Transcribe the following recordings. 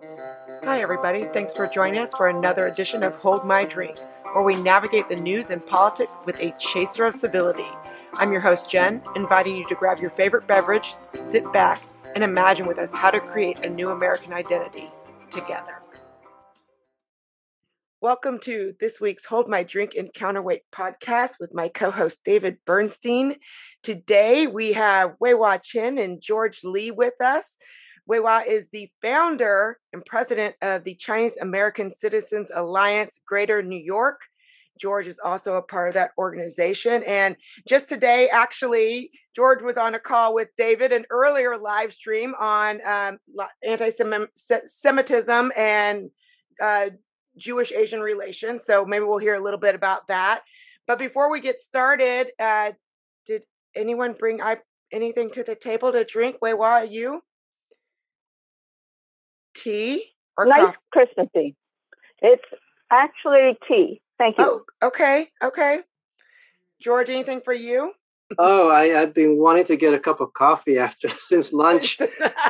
Hi, everybody. Thanks for joining us for another edition of Hold My Drink, where we navigate the news and politics with a chaser of civility. I'm your host, Jen, inviting you to grab your favorite beverage, sit back, and imagine with us how to create a new American identity together. Welcome to this week's Hold My Drink and Counterweight podcast with my co host, David Bernstein. Today we have Wai Wah Chin and George Lee with us. Wai Wah is the founder and president of the Chinese American Citizens Alliance Greater New York. George is also a part of that organization. And just today, actually, George was on a call with David, an earlier live stream on um, anti Semitism and uh, Jewish Asian relations. So maybe we'll hear a little bit about that. But before we get started, uh, did anyone bring I, anything to the table to drink? Wai Wah, you? Tea or nice coffee? Christmassy. It's actually tea. Thank you. Oh, okay, okay. George, anything for you? Oh, I, have been wanting to get a cup of coffee after since lunch.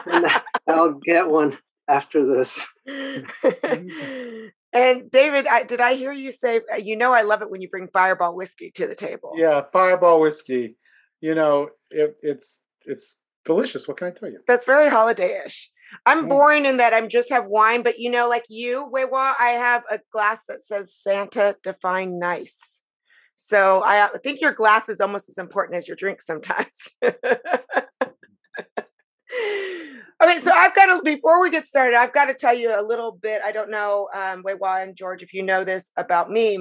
I'll get one after this. and David, I, did I hear you say uh, you know I love it when you bring Fireball whiskey to the table? Yeah, Fireball whiskey. You know, it, it's it's delicious. What can I tell you? That's very holiday-ish. I'm boring in that I'm just have wine, but you know, like you, Wai Wah, I have a glass that says Santa define nice. So I uh, think your glass is almost as important as your drink sometimes. Okay, so I've got to before we get started, I've got to tell you a little bit. I don't know, um, Wai Wah and George, if you know this about me,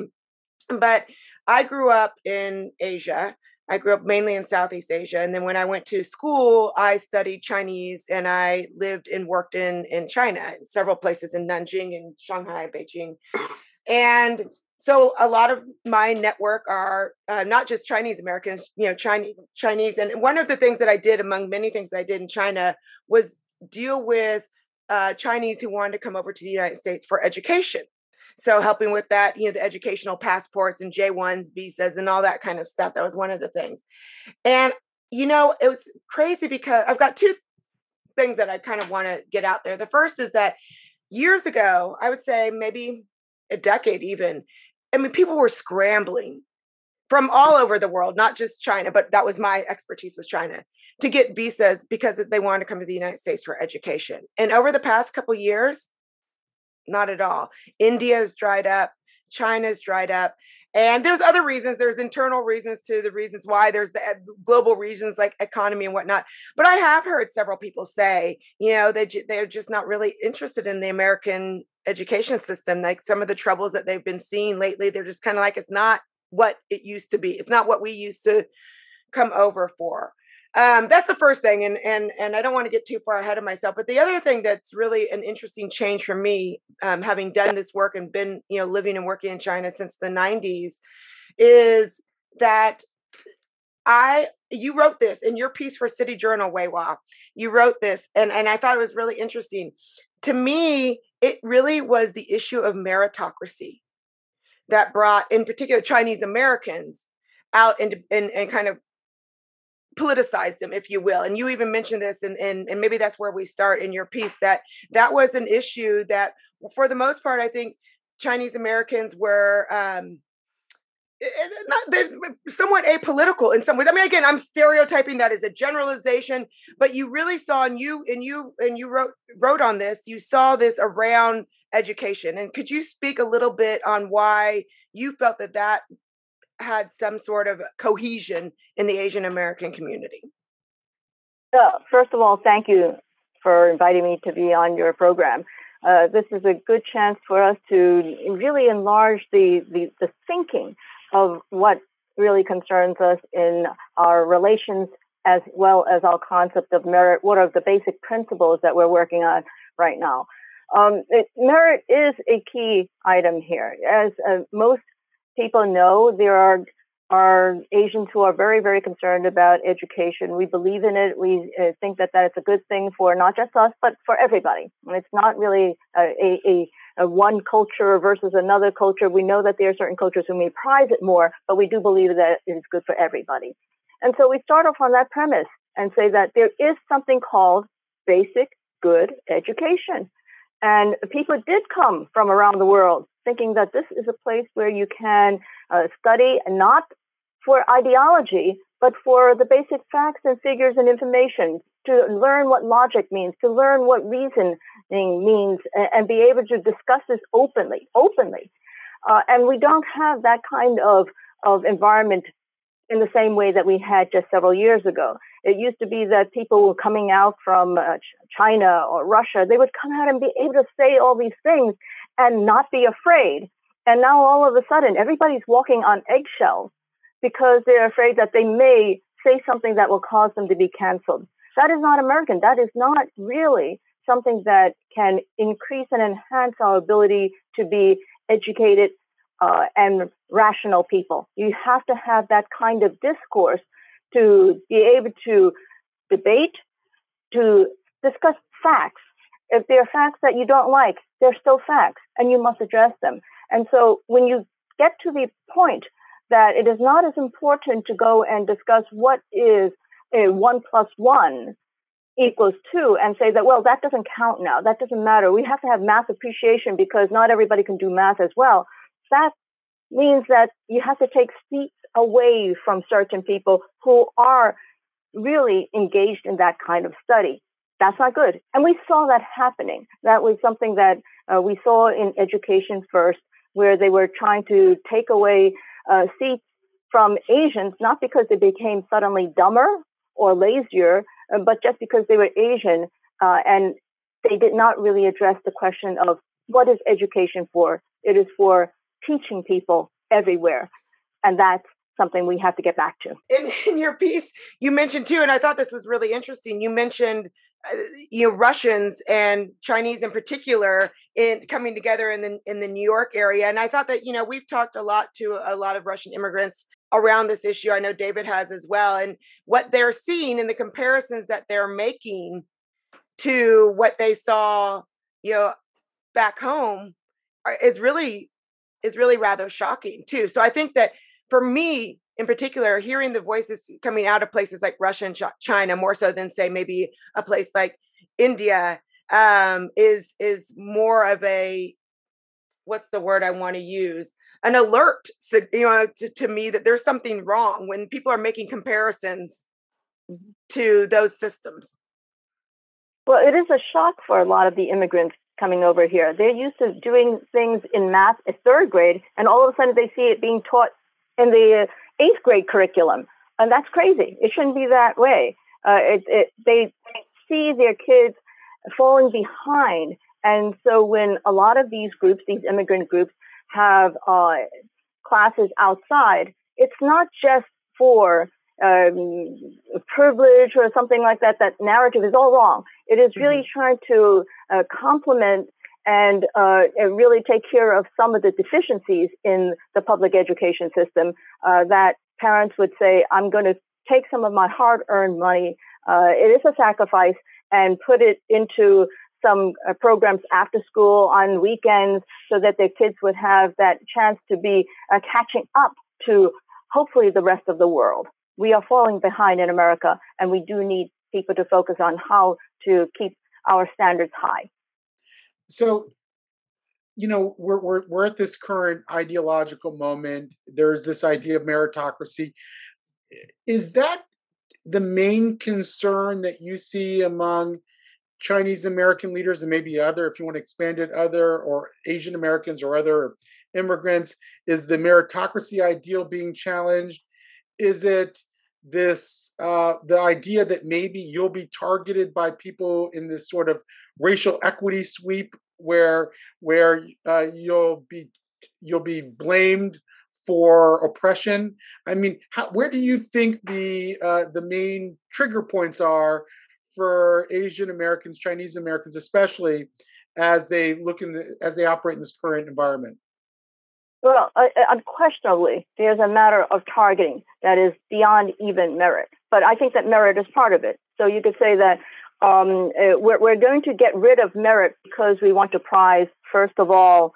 but I grew up in Asia. I grew up mainly in Southeast Asia, and then when I went to school, I studied Chinese, and I lived and worked in in China, in several places in Nanjing and Shanghai, Beijing, and so a lot of my network are uh, not just Chinese Americans, you know, Chinese Chinese. And one of the things that I did, among many things I did in China, was deal with uh, Chinese who wanted to come over to the United States for education. So helping with that, you know, the educational passports and J1s, visas, and all that kind of stuff. That was one of the things. And you know, it was crazy because I've got two things that I kind of want to get out there. The first is that years ago, I would say maybe a decade even, I mean, people were scrambling from all over the world, not just China, but that was my expertise was China to get visas because they wanted to come to the United States for education. And over the past couple years, not at all. India's dried up, China's dried up. And there's other reasons. There's internal reasons to the reasons why. There's the eh, global reasons like economy and whatnot. But I have heard several people say, you know, they they're just not really interested in the American education system. Like some of the troubles that they've been seeing lately, they're just kind of like it's not what it used to be. It's not what we used to come over for. Um, that's the first thing, and and and I don't want to get too far ahead of myself. But the other thing that's really an interesting change for me, um, having done this work and been you know living and working in China since the '90s, is that I you wrote this in your piece for City Journal, Wai Wah. You wrote this, and and I thought it was really interesting. To me, it really was the issue of meritocracy that brought, in particular, Chinese Americans out and, and, and kind of politicized them, if you will. And you even mentioned this, and, and, and maybe that's where we start in your piece that that was an issue that, for the most part, I think Chinese Americans were. Um, not somewhat apolitical in some ways. I mean, again, I'm stereotyping that as a generalization, but you really saw, and you and you and you wrote wrote on this. You saw this around education, and could you speak a little bit on why you felt that that had some sort of cohesion in the Asian American community? Uh, first of all, thank you for inviting me to be on your program. Uh, this is a good chance for us to really enlarge the, the, the thinking of what really concerns us in our relations as well as our concept of merit. What are the basic principles that we're working on right now? Um, it, merit is a key item here. As uh, most people know there are are Asians who are very, very concerned about education. We believe in it. We uh, think that that is a good thing for not just us, but for everybody. And it's not really a, a, a, one culture versus another culture. We know that there are certain cultures who may prize it more, but we do believe that it is good for everybody. And so we start off on that premise and say that there is something called basic good education. And people did come from around the world thinking that this is a place where you can uh, study not for ideology, but for the basic facts and figures and information to learn what logic means, to learn what reasoning means, and, and be able to discuss this openly, openly. Uh, and we don't have that kind of, of environment in the same way that we had just several years ago. It used to be that people were coming out from uh, China or Russia, they would come out and be able to say all these things and not be afraid. And now all of a sudden, everybody's walking on eggshells because they're afraid that they may say something that will cause them to be canceled. That is not American. That is not really something that can increase and enhance our ability to be educated uh, and rational people. You have to have that kind of discourse to be able to debate, to discuss facts. If there are facts that you don't like, they're still facts and you must address them. And so when you get to the point that it is not as important to go and discuss what is a one plus one equals two and say that, well, that doesn't count now. That doesn't matter. We have to have math appreciation because not everybody can do math as well. That means that you have to take seats away from certain people who are really engaged in that kind of study. That's not good. And we saw that happening. That was something that uh, we saw in education first, where they were trying to take away uh, seats from Asians, not because they became suddenly dumber or lazier, uh, but just because they were Asian uh, and they did not really address the question of what is education for? It is for teaching people everywhere. And that's something we have to get back to. In, in your piece, you mentioned too, and I thought this was really interesting. You mentioned, uh, you know, Russians and Chinese in particular in coming together in the in the New York area, and I thought that you know we've talked a lot to a lot of Russian immigrants around this issue. I know David has as well, and what they're seeing and the comparisons that they're making to what they saw, you know, back home is really is really rather shocking too. So I think that for me in particular, hearing the voices coming out of places like Russia and China more so than say maybe a place like India um, is is more of a what's the word I want to use an alert you know to, to me that there's something wrong when people are making comparisons mm-hmm. to those systems. Well, it is a shock for a lot of the immigrants coming over here. They're used to doing things in math at third grade, and all of a sudden they see it being taught in the eighth grade curriculum, and that's crazy. It shouldn't be that way. Uh, it, it, they see their kids falling behind, and so when a lot of these groups, these immigrant groups, have uh, classes outside, it's not just for um, privilege or something like that. That narrative is all wrong. It is really mm-hmm. trying to uh, complement and, uh, and really take care of some of the deficiencies in the public education system uh, that parents would say, I'm going to take some of my hard earned money. Uh, it is a sacrifice and put it into some uh, programs after school on weekends so that their kids would have that chance to be uh, catching up to hopefully the rest of the world. We are falling behind in America and we do need people to focus on how to keep our standards high. So, you know, we're, we're, we're at this current ideological moment. There's this idea of meritocracy. Is that the main concern that you see among Chinese American leaders and maybe other, if you want to expand it, other or Asian Americans or other immigrants? Is the meritocracy ideal being challenged? Is it this uh, the idea that maybe you'll be targeted by people in this sort of racial equity sweep where where uh, you'll be you'll be blamed for oppression. I mean how, where do you think the uh, the main trigger points are for asian americans chinese americans especially as they look in the, as they operate in this current environment well, uh, unquestionably, there's a matter of targeting that is beyond even merit. But I think that merit is part of it. So you could say that um, uh, we're, we're going to get rid of merit because we want to prize, first of all,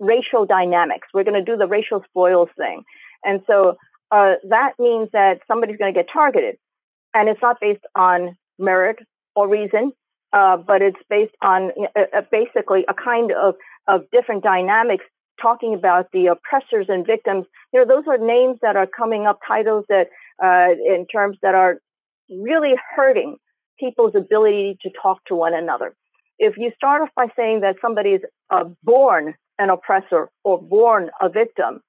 racial dynamics. We're going to do the racial spoils thing. And so uh, that means that somebody's going to get targeted. And it's not based on merit or reason. uh, but it's based on uh, uh, basically a kind of, of different dynamics talking about the oppressors and victims. You know, those are names that are coming up, titles that, uh, in terms that are really hurting people's ability to talk to one another. If you start off by saying that somebody is uh, born an oppressor or born a victim,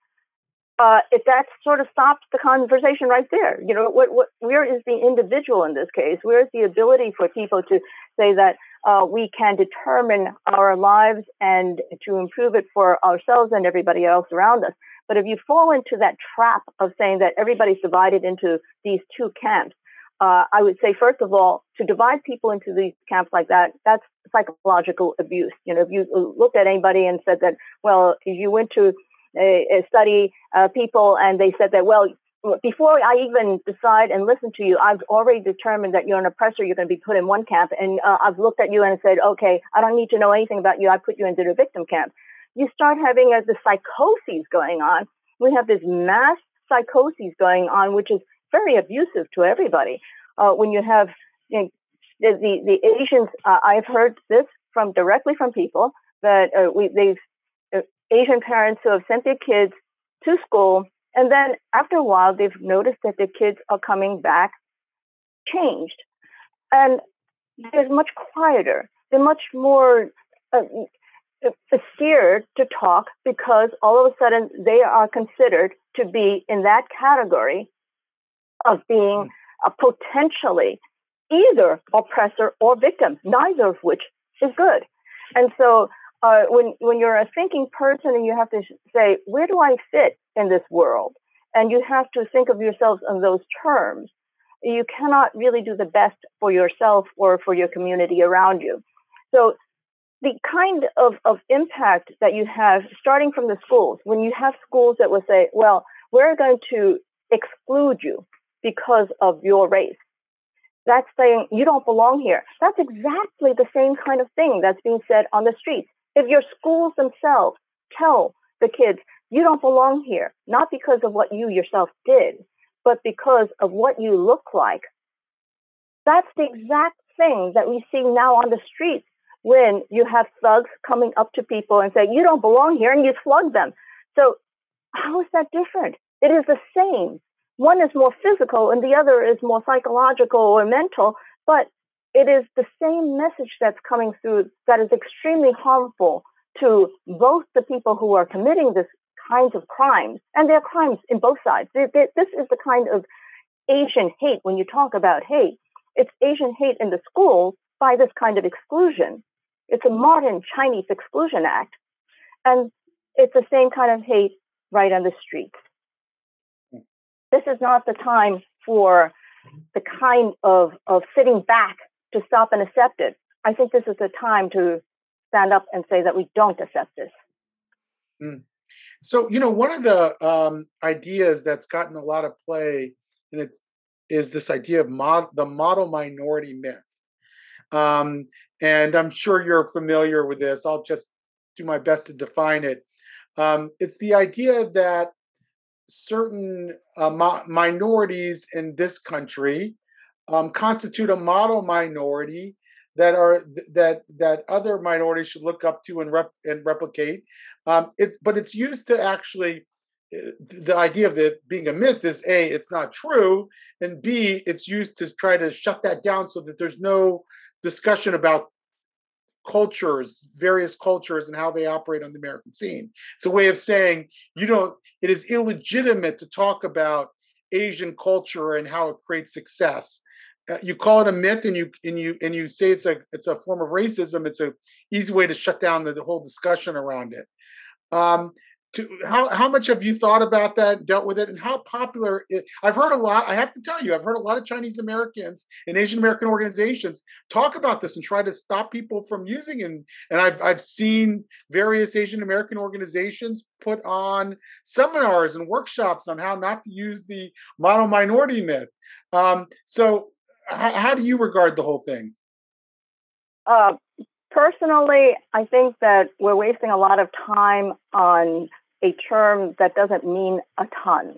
uh, if that sort of stops the conversation right there, you know, what, what, where is the individual in this case? Where is the ability for people to say that uh, we can determine our lives and to improve it for ourselves and everybody else around us? But if you fall into that trap of saying that everybody's divided into these two camps, uh, I would say, first of all, to divide people into these camps like that, that's psychological abuse. You know, if you looked at anybody and said that, well, you went to a, a study uh, people and they said that, well, before I even decide and listen to you, I've already determined that you're an oppressor. You're going to be put in one camp. And uh, I've looked at you and said, okay, I don't need to know anything about you. I put you into the victim camp. You start having uh, the psychoses going on. We have this mass psychoses going on, which is very abusive to everybody. Uh, when you have you know, the, the, the Asians, uh, I've heard this from directly from people that uh, we, they've uh, Asian parents who have sent their kids to school, and then after a while, they've noticed that the kids are coming back changed, and they're much quieter. They're much more uh, scared to talk because all of a sudden they are considered to be in that category of being a potentially either oppressor or victim, neither of which is good. And so uh, when when you're a thinking person and you have to say, where do I fit in this world? And you have to think of yourselves in those terms. You cannot really do the best for yourself or for your community around you. So the kind of, of impact that you have starting from the schools, when you have schools that will say, well, we're going to exclude you because of your race. That's saying you don't belong here. That's exactly the same kind of thing that's being said on the streets. If your schools themselves tell the kids, you don't belong here, not because of what you yourself did, but because of what you look like, that's the exact thing that we see now on the streets when you have thugs coming up to people and say, you don't belong here, and you slug them. So, how is that different? It is the same. One is more physical and the other is more psychological or mental, but it is the same message that's coming through that is extremely harmful to both the people who are committing this kinds of crimes, and there are crimes in both sides. This is the kind of Asian hate when you talk about hate. It's Asian hate in the schools by this kind of exclusion. It's a modern Chinese exclusion act. And it's the same kind of hate right on the streets hmm. this is not the time for the kind of, of sitting back to stop and accept it. I think this is the time to stand up and say that we don't accept this. Mm. So, you know, one of the um, ideas that's gotten a lot of play and it is this idea of mod- the model minority myth. Um, and I'm sure you're familiar with this. I'll just do my best to define it. Um, it's the idea that certain uh, mo- minorities in this country um, constitute a model minority that are that that other minorities should look up to and rep, and replicate. Um, it, but it's used to actually uh, the idea of it being a myth is a it's not true and b it's used to try to shut that down so that there's no discussion about cultures, various cultures, and how they operate on the American scene. It's a way of saying you don't. It is illegitimate to talk about Asian culture and how it creates success. Uh, you call it a myth, and you and you and you say it's a it's a form of racism. It's a easy way to shut down the, the whole discussion around it. Um, to how how much have you thought about that, dealt with it, and how popular? It, I've heard a lot. I have to tell you, I've heard a lot of Chinese Americans and Asian American organizations talk about this and try to stop people from using it. And I've I've seen various Asian American organizations put on seminars and workshops on how not to use the model minority myth. Um, so, how, how do you regard the whole thing? Uh, personally, I think that we're wasting a lot of time on a term that doesn't mean a ton.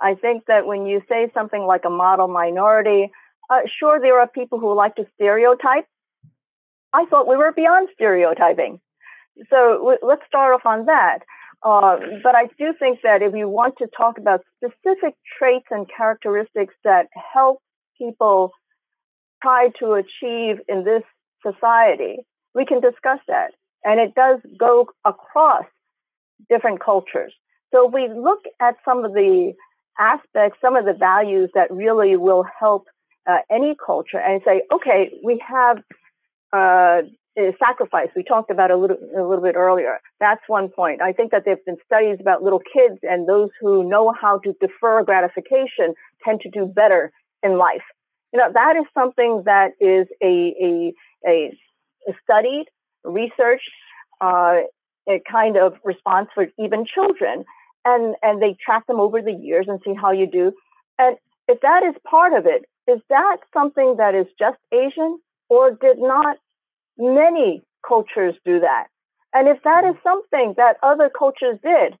I think that when you say something like a model minority, uh, sure, there are people who like to stereotype, I thought we were beyond stereotyping. So w- let's start off on that. Uh, but I do think that if you want to talk about specific traits and characteristics that help people try to achieve in this society, we can discuss that. And it does go across different cultures. So if we look at some of the aspects, some of the values that really will help uh, any culture and say, okay, we have uh, sacrifice. We talked about a little a little bit earlier. That's one point. I think that there have been studies about little kids and those who know how to defer gratification tend to do better in life. You know, that is something that is a a, a, studied, researched, uh, a kind of response for even children, and and they track them over the years and see how you do. And if that is part of it, is that something that is just Asian, or did not many cultures do that? And if that is something that other cultures did,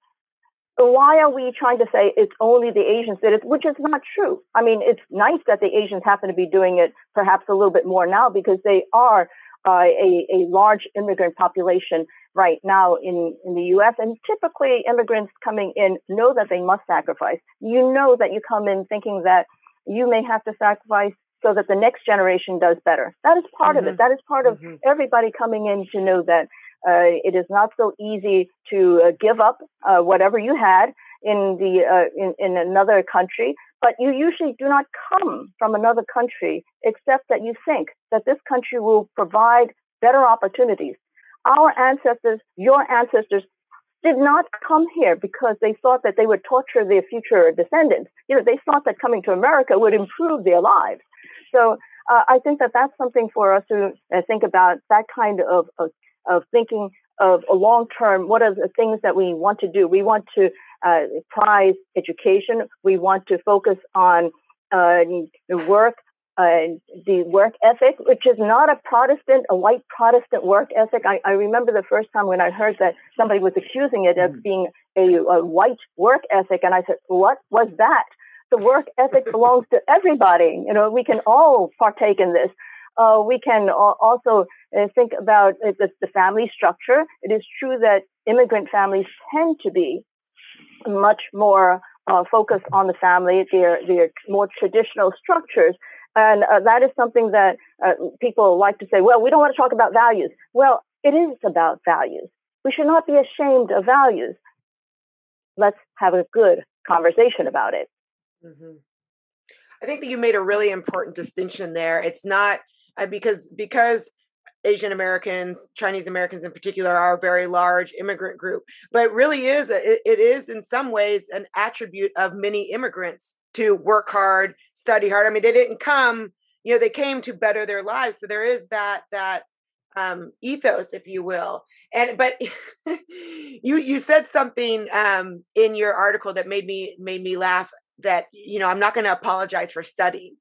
why are we trying to say it's only the Asians did it, which is not true? I mean, it's nice that the Asians happen to be doing it perhaps a little bit more now because they are uh, a, a large immigrant population right now in, in the US. And typically, immigrants coming in know that they must sacrifice. You know that you come in thinking that you may have to sacrifice so that the next generation does better. That is part mm-hmm. of it. Mm-hmm. That is part of mm-hmm. everybody coming in to know that uh, it is not so easy to uh, give up uh, whatever you had in the uh, in, in another country. But you usually do not come from another country except that you think that this country will provide better opportunities. Our ancestors, your ancestors, did not come here because they thought that they would torture their future descendants. You know, they thought that coming to America would improve their lives. So uh, I think that that's something for us to uh, think about that kind of, of, of thinking of a long term. What are the things that we want to do? We want to uh, prize education. We want to focus on uh, work, uh, the work ethic, which is not a Protestant, a white Protestant work ethic. I, I, remember the first time when I heard that somebody was accusing it of mm. being a, a white work ethic, and I said, "What was that?" the work ethic belongs to everybody. You know, we can all partake in this. Uh, we can also uh, think about uh, the, family structure. It is true that immigrant families tend to be much more uh, focused on the family. They're more traditional structures. And uh, that is something that uh, people like to say, well, we don't want to talk about values. Well, it is about values. We should not be ashamed of values. Let's have a good conversation about it. Mm-hmm. I think that you made a really important distinction there. It's not uh, because because Asian Americans, Chinese Americans in particular, are a very large immigrant group, but it really is a, it, is in some ways an attribute of many immigrants to work hard, study hard. I mean, they didn't come, you know, they came to better their lives. So there is that that um, ethos, if you will. And but you you said something um, in your article that made me made me laugh that you know i'm not going to apologize for studying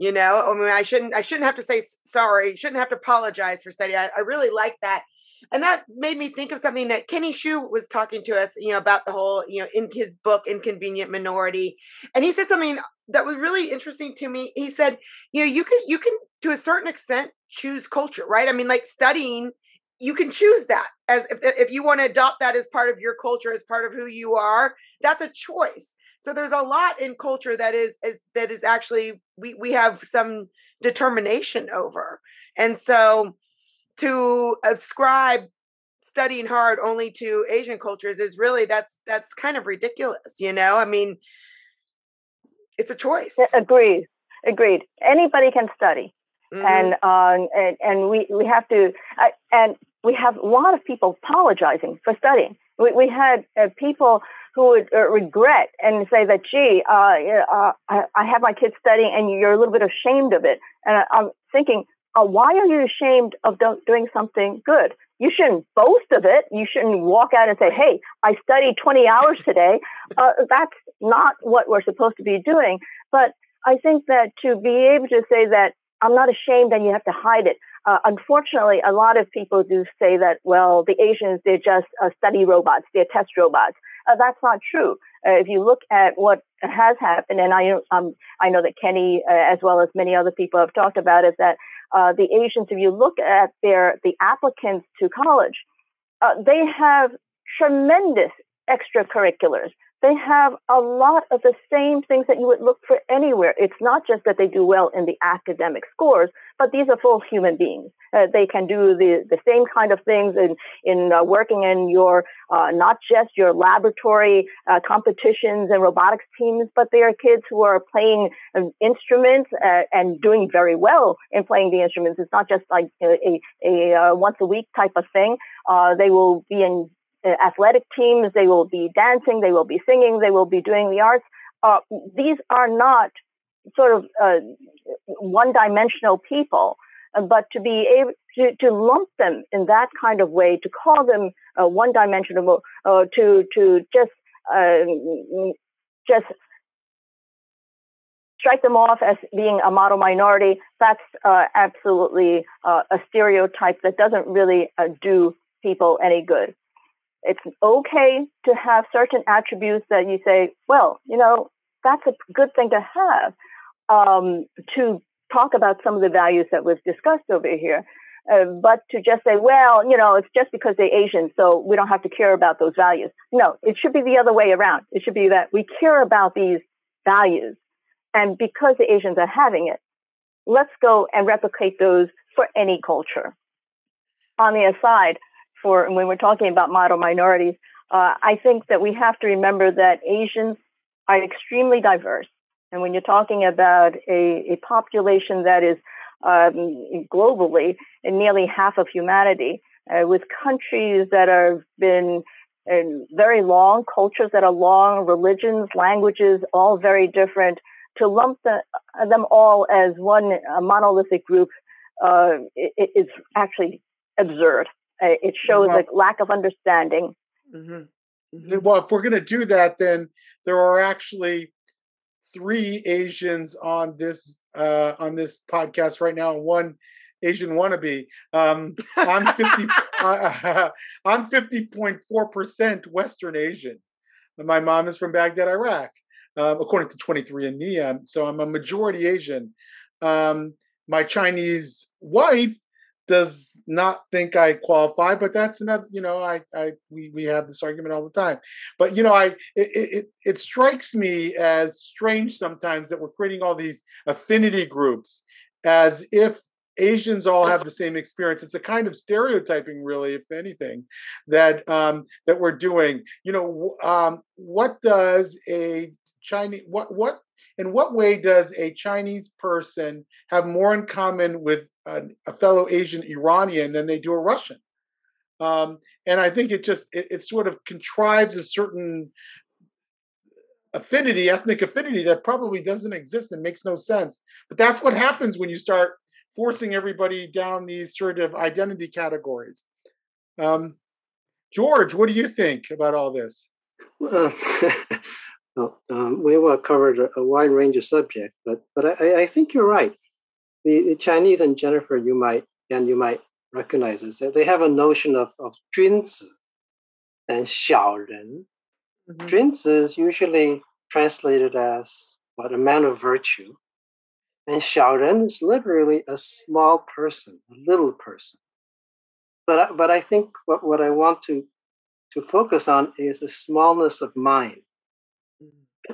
you know i mean i shouldn't i shouldn't have to say sorry shouldn't have to apologize for studying i, I really like that. And that made me think of something that Kenny Xu was talking to us you know about the whole you know in his book inconvenient minority. And he said something that was really interesting to me. He said you know you can you can to a certain extent choose culture right? I mean like studying you can choose that as if, if you want to adopt that as part of your culture as part of who you are that's a choice so there's a lot in culture that is, is that is actually we we have some determination over. And so to ascribe studying hard only to Asian cultures is really that's that's kind of ridiculous, you know? I mean, it's a choice. Agreed. Agreed. Anybody can study. Mm-hmm. And, um, and and we we have to uh, and we have a lot of people apologizing for studying. We we had uh, people who would uh, regret and say that, gee, uh, uh, I, I, have my kids studying and you're a little bit ashamed of it. And I'm thinking, uh, why are you ashamed of do- doing something good? You shouldn't boast of it. You shouldn't walk out and say, hey, I studied 20 hours today. Uh, that's not what we're supposed to be doing. But I think that to be able to say that I'm not ashamed and you have to hide it. Uh, unfortunately, a lot of people do say that, well, the Asians, they're just uh, study robots, they're test robots. Uh, that's not true. Uh, if you look at what has happened, and I, um, I know that Kenny, uh, as well as many other people have talked about is that uh, the Asians, if you look at their the applicants to college, they have tremendous extracurriculars they have a lot of the same things that you would look for anywhere. It's not just that they do well in the academic scores, but these are full human beings. Uh, they can do the, the same kind of things in, in uh, working in your, uh, not just your laboratory uh, competitions and robotics teams, but they are kids who are playing um, instruments uh, and doing very well in playing the instruments. It's not just like a, a, a uh, once a week type of thing. they will be in athletic teams, they will be dancing, they will be singing, they will be doing the arts. Uh, these are not sort of uh, one dimensional people, uh, but to be able to, to lump them in that kind of way, to call them uh, one dimensional, uh, to, to just, just strike them off as being a model minority, that's absolutely a stereotype that doesn't really do people any good it's okay to have certain attributes that you say, well, you know, that's a good thing to have um, to talk about some of the values that we've discussed over here. Uh, but to just say, well, you know, it's just because they're Asian, so we don't have to care about those values. No, it should be the other way around. It should be that we care about these values. And because the Asians are having it, let's go and replicate those for any culture. On the aside, for when we're talking about model minorities, uh, I think that we have to remember that Asians are extremely diverse. And when you're talking about a, a population that is um, globally nearly half of humanity, uh, with countries that have been uh, very long, cultures that are long, religions, languages, all very different, to lump the, them all as one monolithic group uh, is actually absurd. Uh, it shows well, a lack of understanding. Mm-hmm. Mm-hmm. Well, if we're going to do that, then there are actually three Asians on this uh, on this podcast right now, and one Asian wannabe. Um, I'm fifty. uh, I'm fifty point four percent Western Asian. My mom is from Baghdad, Iraq, uh, according to 23andMe. Um, so I'm a majority Asian. Um, my Chinese wife does not think I qualify, but that's another, you know, I, I, we, we have this argument all the time. But, you know, I, it, it, it strikes me as strange sometimes that we're creating all these affinity groups as if Asians all have the same experience. It's a kind of stereotyping, really, if anything, that um, that we're doing. You know, um, what does a Chinese what what in what way does a Chinese person have more in common with a, a fellow Asian Iranian than they do a Russian? Um, and I think it just it, it, sort of contrives a certain affinity, ethnic affinity that probably doesn't exist and makes no sense. But that's what happens when you start forcing everybody down these sort of identity categories. Um, George, what do you think about all this? Well, Well, um, we will cover a, wide range of subjects, but but I, I think you're right The, the, Chinese and Jennifer, you might and you might recognize this. They have a notion of of 君子 and 小人. Mm-hmm. 君子 is usually translated as what a man of virtue, and 小人 is literally a small person, a little person. But but I think what, what I want to to focus on is a smallness of mind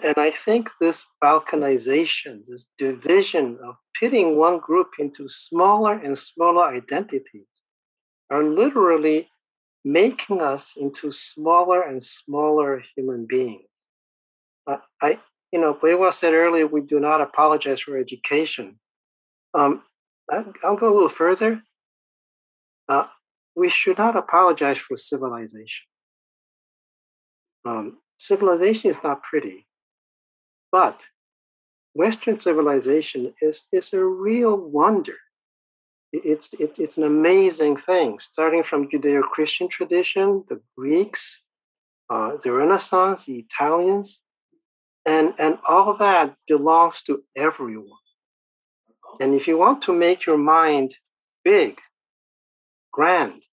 and I think this balkanization, this division of pitting one group into smaller and smaller identities, are literally making us into smaller and smaller human beings. Uh, I, you know, Wai Wah said earlier, we do not apologize for education. Um, I, will go a little further. Uh, we should not apologize for civilization. Um, civilization is not pretty. But Western civilization is, is a real wonder. It's, it, it's an amazing thing, starting from Judeo Christian tradition, the Greeks, uh, the Renaissance, the Italians, and, and all that belongs to everyone. And if you want to make your mind big, grand.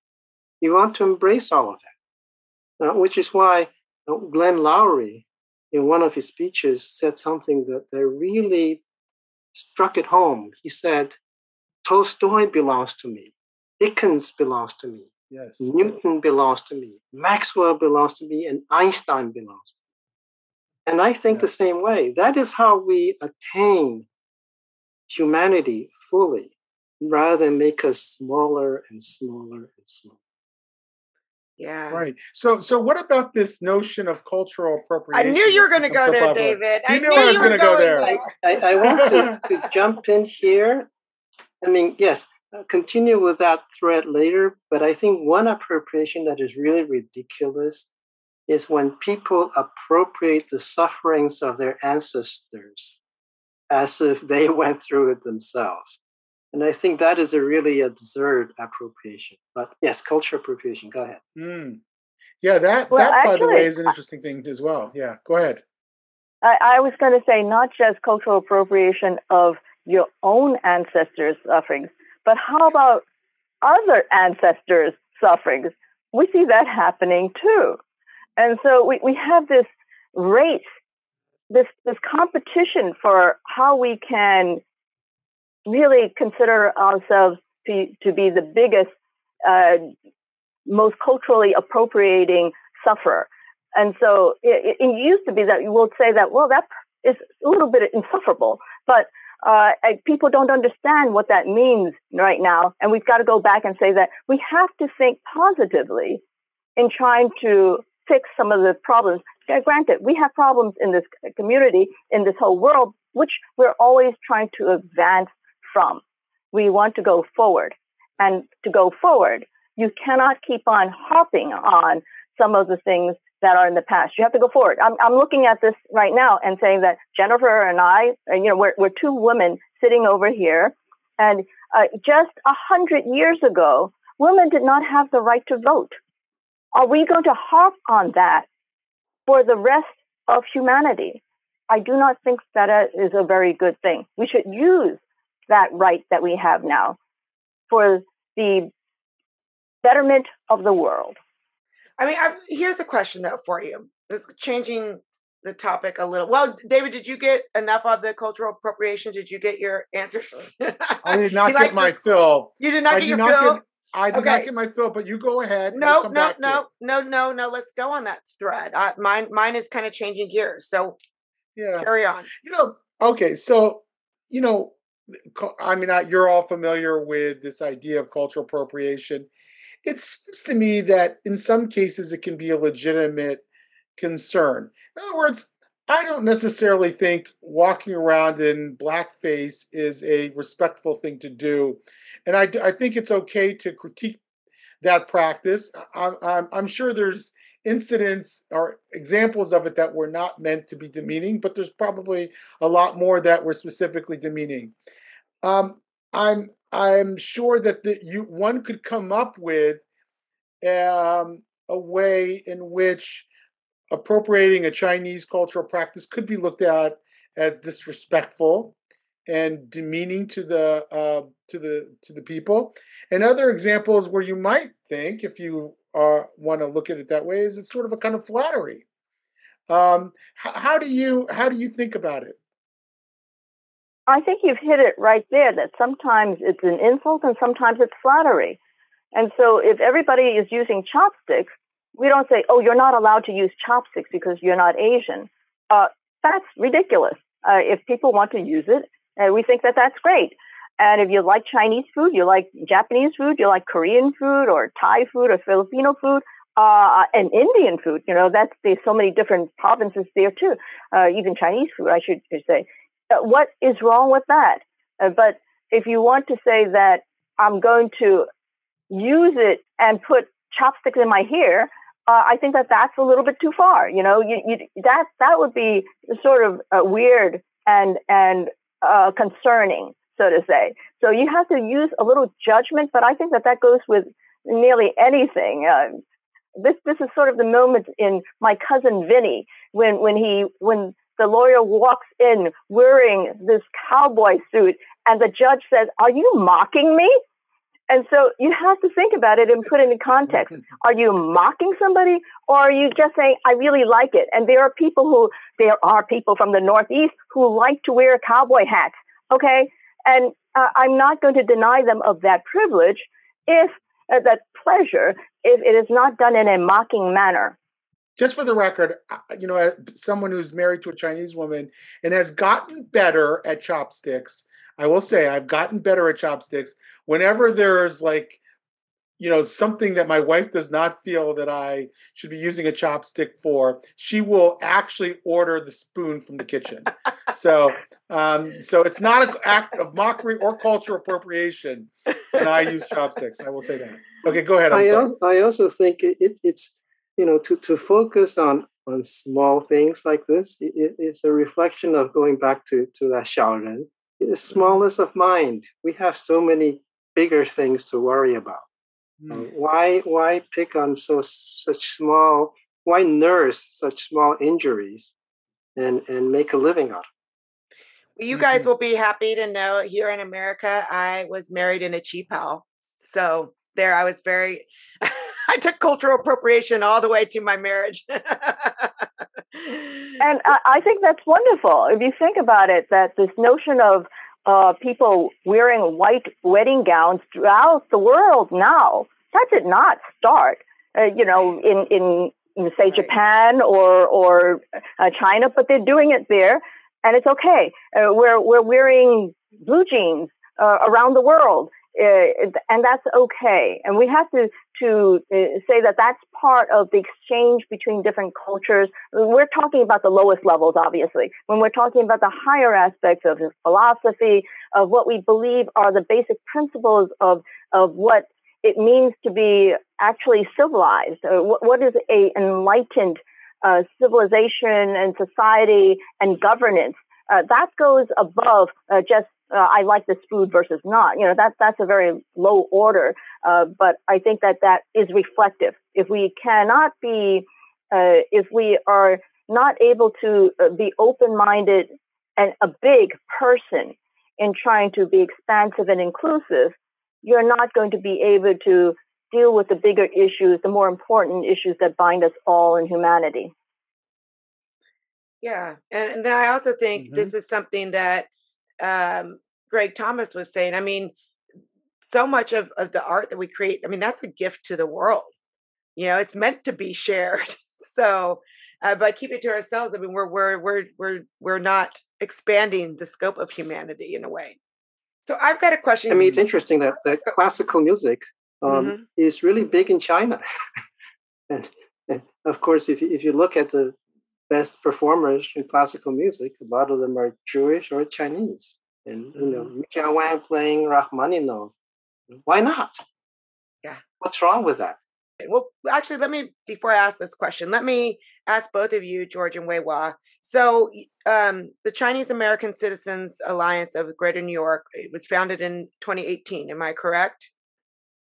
You want to embrace all of that, uh, which is why Glenn Loury, in one of his speeches, said something that, that really struck it home. He said, Tolstoy belongs to me, Dickens belongs to me, yes. Newton belongs to me, Maxwell belongs to me, and Einstein belongs to me. And I think yeah. the same way. That is how we attain humanity fully rather than make us smaller and smaller and smaller. Yeah. Right. So so what about this notion of cultural appropriation? I knew you were going to go there, David. You I knew, I was going to go there. I, I, I want to, to jump in here. I mean, yes, I'll continue with that thread later, but I think one appropriation that is really ridiculous is when people appropriate the sufferings of their ancestors as if they went through it themselves. And I think that is a really absurd appropriation. But yes, culture appropriation. Go ahead. Mm. Yeah, that well, that actually, by the way is an interesting thing as well. Yeah, go ahead. I, I was going to say not just cultural appropriation of your own ancestors' sufferings, but how about other ancestors' sufferings? We see that happening too. And so we, we have this race, this this competition for how we can really consider ourselves to, to be the biggest, uh, most culturally appropriating sufferer. And so it, it, used to be that you will say that, well, that is a little bit insufferable, but uh, people don't understand what that means right now. And we've got to go back and say that we have to think positively in trying to fix some of the problems. Granted, we have problems in this community, in this whole world, which we're always trying to advance from. We want to go forward. And to go forward, you cannot keep on harping on some of the things that are in the past. You have to go forward. I'm, I'm looking at this right now and saying that Jennifer and I, you know, we're, we're two women sitting over here. And uh, just a hundred years ago, women did not have the right to vote. Are we going to harp on that for the rest of humanity? I do not think that is a very good thing. We should use that right that we have now for the betterment of the world. I mean, I've, here's a question though for you. It's changing the topic a little. Well, David, did you get enough of the cultural appropriation? Did you get your answers? I did not get my this. fill. You did not I get your fill. Get, I did okay. not get my fill, but you go ahead. No, no, no, no, no, no. Let's go on that thread. Uh, mine, mine is kind of changing gears. So, yeah, carry on. You know, okay, so you know, I mean, you're all familiar with this idea of cultural appropriation. It seems to me that in some cases it can be a legitimate concern. In other words, I don't necessarily think walking around in blackface is a respectful thing to do. And I, I think it's okay to critique that practice. I'm, I'm sure there's incidents or examples of it that were not meant to be demeaning, but there's probably a lot more that were specifically demeaning. Um, I'm I'm sure that the, you one could come up with um, a way in which appropriating a Chinese cultural practice could be looked at as disrespectful and demeaning to the uh, to the to the people. And other examples where you might think, if you uh, want to look at it that way, is it's sort of a kind of flattery. Um, how, how do you how do you think about it? I think you've hit it right there that sometimes it's an insult and sometimes it's flattery. And so if everybody is using chopsticks, we don't say, oh, you're not allowed to use chopsticks because you're not Asian. Uh, that's ridiculous. Uh, if people want to use it, uh, we think that that's great. And if you like Chinese food, you like Japanese food, you like Korean food or Thai food or Filipino food, uh, and Indian food, you know, that's, there's so many different provinces there too. Uh, even Chinese food, I should say. Uh, what is wrong with that? Uh, but if you want to say that I'm going to use it and put chopsticks in my hair, uh, I think that that's a little bit too far. You know, you, you, that that would be sort of weird and and concerning, so to say. So you have to use a little judgment, but I think that that goes with nearly anything. Uh, this this is sort of the moment in my cousin Vinny when when he when the lawyer walks in wearing this cowboy suit and the judge says, Are you mocking me? And so you have to think about it and put it in context. Are you mocking somebody or are you just saying, I really like it? And there are people who, there are people from the Northeast who like to wear cowboy hats. Okay. And uh, I'm not going to deny them of that privilege if uh, that pleasure, if it is not done in a mocking manner. Just for the record, you know, someone who's married to a Chinese woman and has gotten better at chopsticks, I will say I've gotten better at chopsticks. Whenever there's like, you know, something that my wife does not feel that I should be using a chopstick for, she will actually order the spoon from the kitchen. so, um, so it's not an act of mockery or cultural appropriation when I use chopsticks. I will say that. Okay, go ahead. I also, I also think it, it's you know to to focus on on small things like this. It, it's a reflection of going back to to that Xiaoren the smallness of mind. We have so many bigger things to worry about. Mm. why why pick on so such small? Why nurse such small injuries, and and make a living out of it? You guys mm-hmm. will be happy to know here in America, I was married in a qipao. So there, I was very. I took cultural appropriation all the way to my marriage. and I think that's wonderful. If you think about it, that this notion of uh, people wearing white wedding gowns throughout the world now, that did not start, uh, you know, in, in, in say. Japan or, or uh, China, but they're doing it there and it's okay. Uh, we're, we're wearing blue jeans uh, around the world. Uh, and that's okay. And we have to to uh, say that that's part of the exchange between different cultures. We're talking about the lowest levels, obviously. When we're talking about the higher aspects of philosophy, of what we believe are the basic principles of of what it means to be actually civilized. Uh, what, what is a enlightened uh, civilization and society and governance? Uh, that goes above uh, just uh, I like this food versus not. You know, that that's a very low order. Uh, but I think that that is reflective. If we cannot be, if we are not able to be open-minded and a big person in trying to be expansive and inclusive, you're not going to be able to deal with the bigger issues, the more important issues that bind us all in humanity. Yeah, and, and then I also think mm-hmm. this is something that um, Greg Thomas was saying. I mean, so much of, of the art that we create, I mean, that's a gift to the world. You know, it's meant to be shared. So uh, by keeping it to ourselves, I mean, we're we're we're we're we're not expanding the scope of humanity in a way. So I've got a question. I mean, it's interesting that, that classical music um, mm-hmm. is really big in China, and, and, of course, if you, if you look at the best performers in classical music, a lot of them are Jewish or Chinese and you know Michel mm-hmm. Wang playing Rachmaninoff. Why not? Yeah. What's wrong with that? Well, actually, let me before I ask this question, let me ask both of you, George and Wai Wah. So, um, the Chinese American Citizens Alliance of Greater New York it was founded in 2018. Am I correct?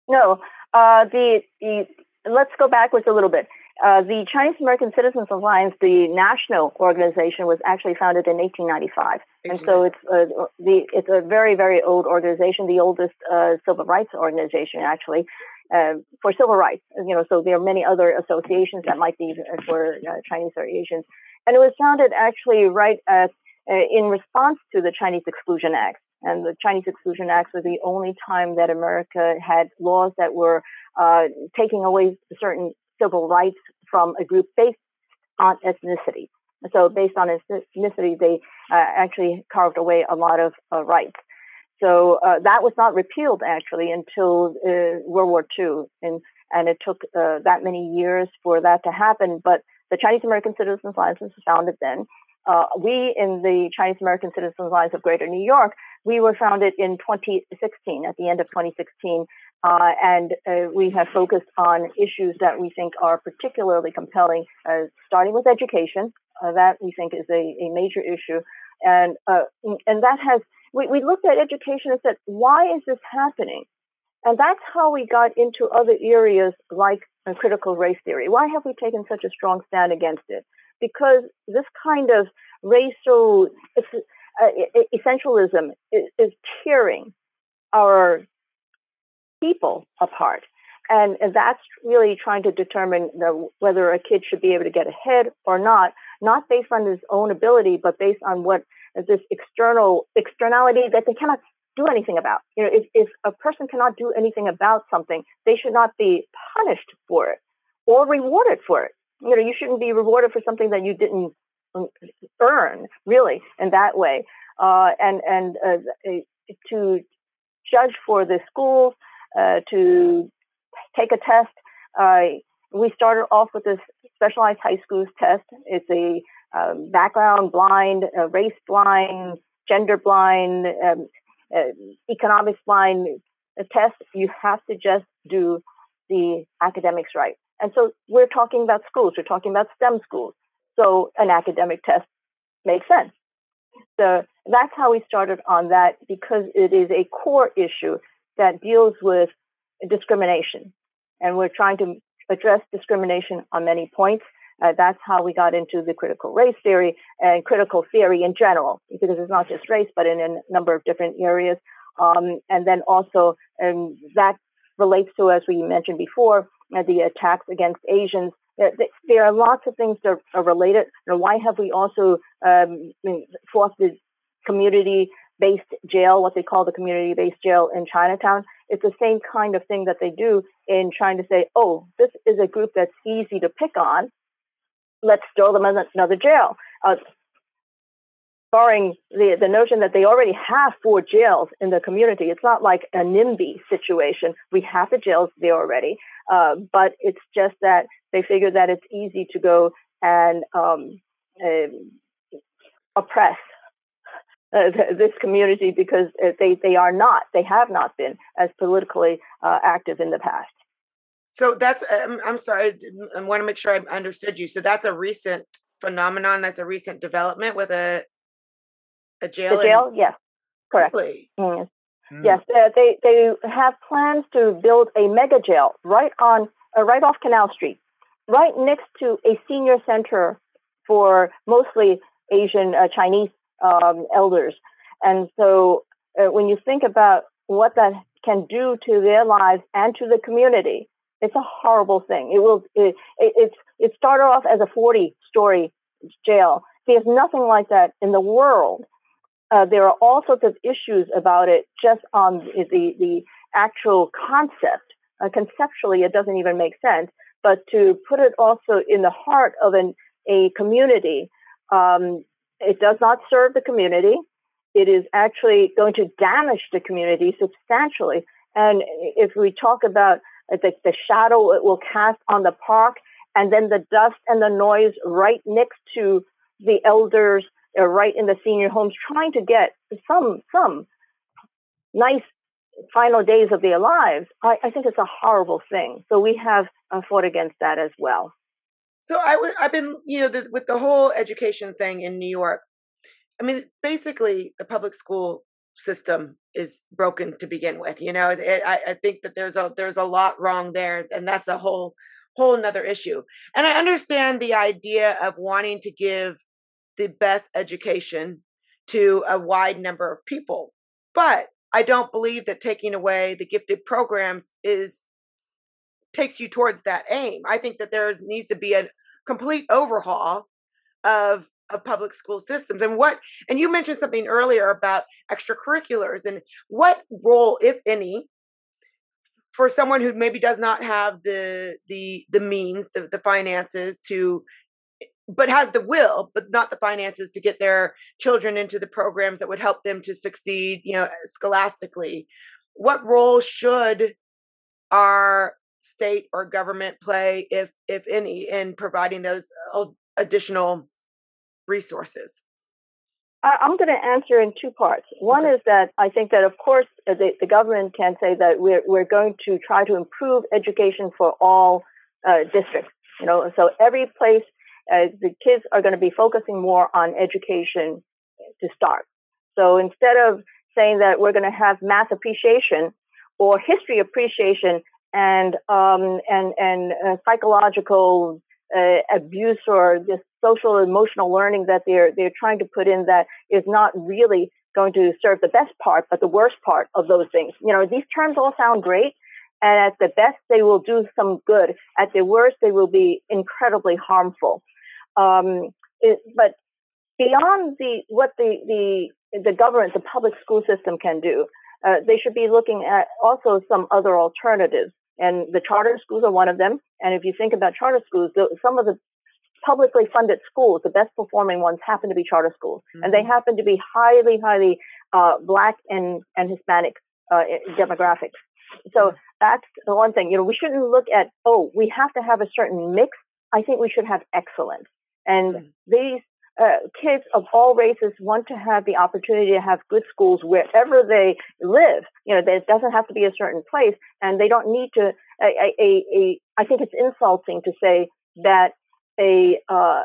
No. Uh, the, the let's go backwards a little bit. Uh, the Chinese American Citizens Alliance, the national organization, was actually founded in 1895, and so it's a, the it's a very very old organization, the oldest uh, civil rights organization actually uh, for civil rights. You know, so there are many other associations that might be for uh, Chinese or Asians, and it was founded actually right at in response to the Chinese Exclusion Act. And the Chinese Exclusion Act was the only time that America had laws that were uh, taking away certain civil rights from a group based on ethnicity. So, based on ethnicity, they uh, actually carved away a lot of uh, rights. So uh, that was not repealed actually until uh, World War II, and and it took uh, that many years for that to happen. But the Chinese American Citizens Alliance was founded then. Uh, we in the Chinese American Citizens Alliance of Greater New York, we were founded in 2016, at the end of 2016, uh, and uh, we have focused on issues that we think are particularly compelling, starting with education. That we think is a, a major issue. And, and that has, we, we looked at education and said, why is this happening? And that's how we got into other areas like critical race theory. Why have we taken such a strong stand against it? Because this kind of racial uh, essentialism is, is tearing our people apart. And, and that's really trying to determine the, whether a kid should be able to get ahead or not, not based on his own ability, but based on what this external externality that they cannot do anything about. You know, if, if a person cannot do anything about something, they should not be punished for it or rewarded for it. You know, you shouldn't be rewarded for something that you didn't earn, really, in that way. Uh, and and uh, to judge for the schools, uh, to take a test. We started off with this specialized high schools test. It's a um, background blind, uh, race blind, gender blind, um, uh, economics blind test. You have to just do the academics right. And so we're talking about schools. We're talking about STEM schools. So an academic test makes sense. So that's how we started on that because it is a core issue that deals with discrimination. And we're trying to address discrimination on many points. Uh, that's how we got into the critical race theory and critical theory in general, because it's not just race, but in a number of different areas. Um, and then also, um, that relates to, as we mentioned before, uh, the attacks against Asians. There, are lots of things that are related. Why have we also um, fostered community based jail, what they call the community based jail in Chinatown? It's the same kind of thing that they do in trying to say, oh, this is a group that's easy to pick on. Let's throw them in another jail. Uh, barring the, the notion that they already have four jails in the community. It's not like a NIMBY situation. We have the jails there already. Uh, but it's just that they figure that it's easy to go and um, uh, oppress uh, this community because uh, they, they are not, they have not been as politically uh, active in the past. So that's, um, I'm sorry, I want to make sure I understood you. So that's a recent phenomenon. That's a recent development with a a jail. The jail, in- yes, correct. Really? Mm. Mm. Yes, uh, they they have plans to build a mega jail right on uh, right off Canal Street, right next to a senior center for mostly Asian uh, Chinese um, elders. And so, uh, when you think about what that can do to their lives and to the community, it's a horrible thing. It will it it, it started off as a 40 story jail. There's nothing like that in the world uh, there are all sorts of issues about it just on the, the actual concept. Uh, conceptually, it doesn't even make sense. But to put it also in the heart of an, a community, um, it does not serve the community. It is actually going to damage the community substantially. And if we talk about the, the shadow it will cast on the park, and then the dust and the noise right next to the elders are right in the senior homes trying to get some some nice final days of their lives, I, I think it's a horrible thing. So we have uh, fought against that as well. So I w- I've been, you know, the, with the whole education thing in New York. I mean, basically, the public school system is broken to begin with. You know, it, I, I think that there's a there's a lot wrong there, and that's a whole whole another issue. And I understand the idea of wanting to give the best education to a wide number of people. But I don't believe that taking away the gifted programs is takes you towards that aim. I think that there needs to be a complete overhaul of of public school systems and what and you mentioned something earlier about extracurriculars and what role if any for someone who maybe does not have the the the means the, the finances to but has the will but not the finances to get their children into the programs that would help them to succeed you know scholastically what role should our state or government play if if any in providing those uh, additional resources I'm going to answer in two parts. One okay. is that I think that, of course, uh, the, the, government can say that we're, we're going to try to improve education for all uh, districts. You know, so every place uh, the kids are going to be focusing more on education to start. So instead of saying that we're going to have math appreciation or history appreciation and um, and and uh, psychological uh, abuse or just social emotional learning that they're they're trying to put in that is not really going to serve the best part, but the worst part of those things. You know, these terms all sound great, And at the best, they will do some good. At the worst, they will be incredibly harmful. Um, it, but beyond the what the the the government, the public school system can do, uh, they should be looking at also some other alternatives. And the charter schools are one of them. And if you think about charter schools, some of the publicly funded schools, the best performing ones happen to be charter schools, mm-hmm. and they mm-hmm. happen to be highly, highly uh, black and and Hispanic uh, demographics. So mm-hmm. that's the one thing. You know, we shouldn't look at oh, we have to have a certain mix. I think we should have excellence, and mm-hmm. these uh, kids of all races want to have the opportunity to have good schools wherever they live. You know, it doesn't have to be a certain place, and they don't need to. A, a, a, I think it's insulting to say that a uh,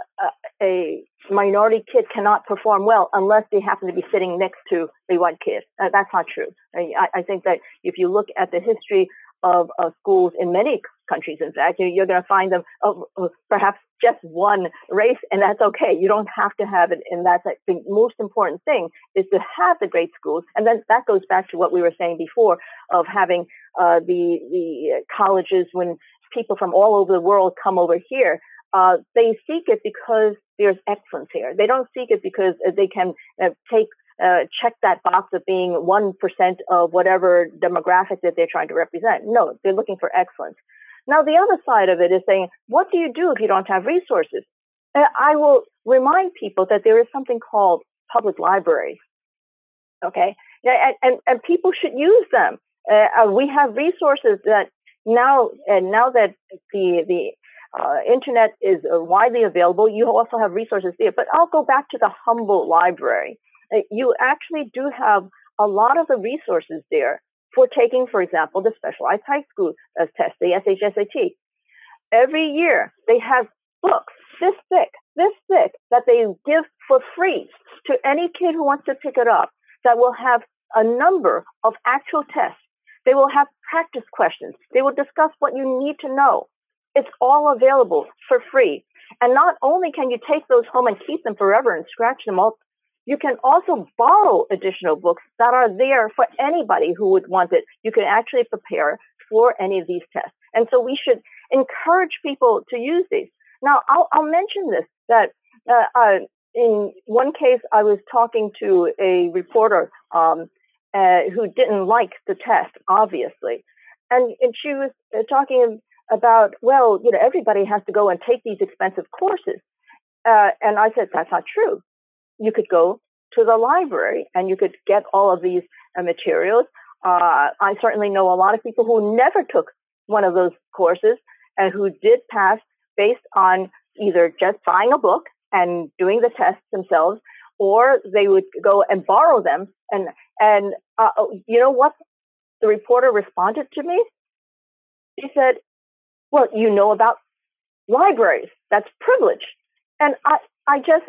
a minority kid cannot perform well unless they happen to be sitting next to a white kid. Uh, that's not true. I, I, think that if you look at the history of uh, schools in many countries, in fact, you're going to find them of, of perhaps just one race, and that's okay. You don't have to have it, and that's the most important thing is to have the great schools. And then that goes back to what we were saying before of having uh, the the colleges when people from all over the world come over here uh, they seek it because there's excellence here. They don't seek it because they can uh, take uh, check that box of being one percent of whatever demographic that they're trying to represent. No, they're looking for excellence. Now, the other side of it is saying, what do you do if you don't have resources? Uh, I will remind people that there is something called public libraries. Okay, and and, and people should use them. Uh, uh, we have resources that now, and now that the the uh, internet is uh, widely available. You also have resources there. But I'll go back to the Humboldt Library. Uh, you actually do have a lot of the resources there for taking, for example, the specialized high school uh, test, the SHSAT. Every year they have books this thick, this thick that they give for free to any kid who wants to pick it up that will have a number of actual tests. They will have practice questions. They will discuss what you need to know. It's all available for free. And not only can you take those home and keep them forever and scratch them up, you can also borrow additional books that are there for anybody who would want it. You can actually prepare for any of these tests. And so we should encourage people to use these. Now, I'll, I'll mention this that uh, uh, in one case, I was talking to a reporter um, uh, who didn't like the test, obviously. And, and she was uh, talking about, well, you know, everybody has to go and take these expensive courses. Uh, and I said, that's not true. You could go to the library and you could get all of these uh, materials. Uh, I certainly know a lot of people who never took one of those courses and who did pass based on either just buying a book and doing the tests themselves, or they would go and borrow them. And and uh, oh, you know what? The reporter responded to me. She said, well, you know about libraries. That's privilege. And I, I just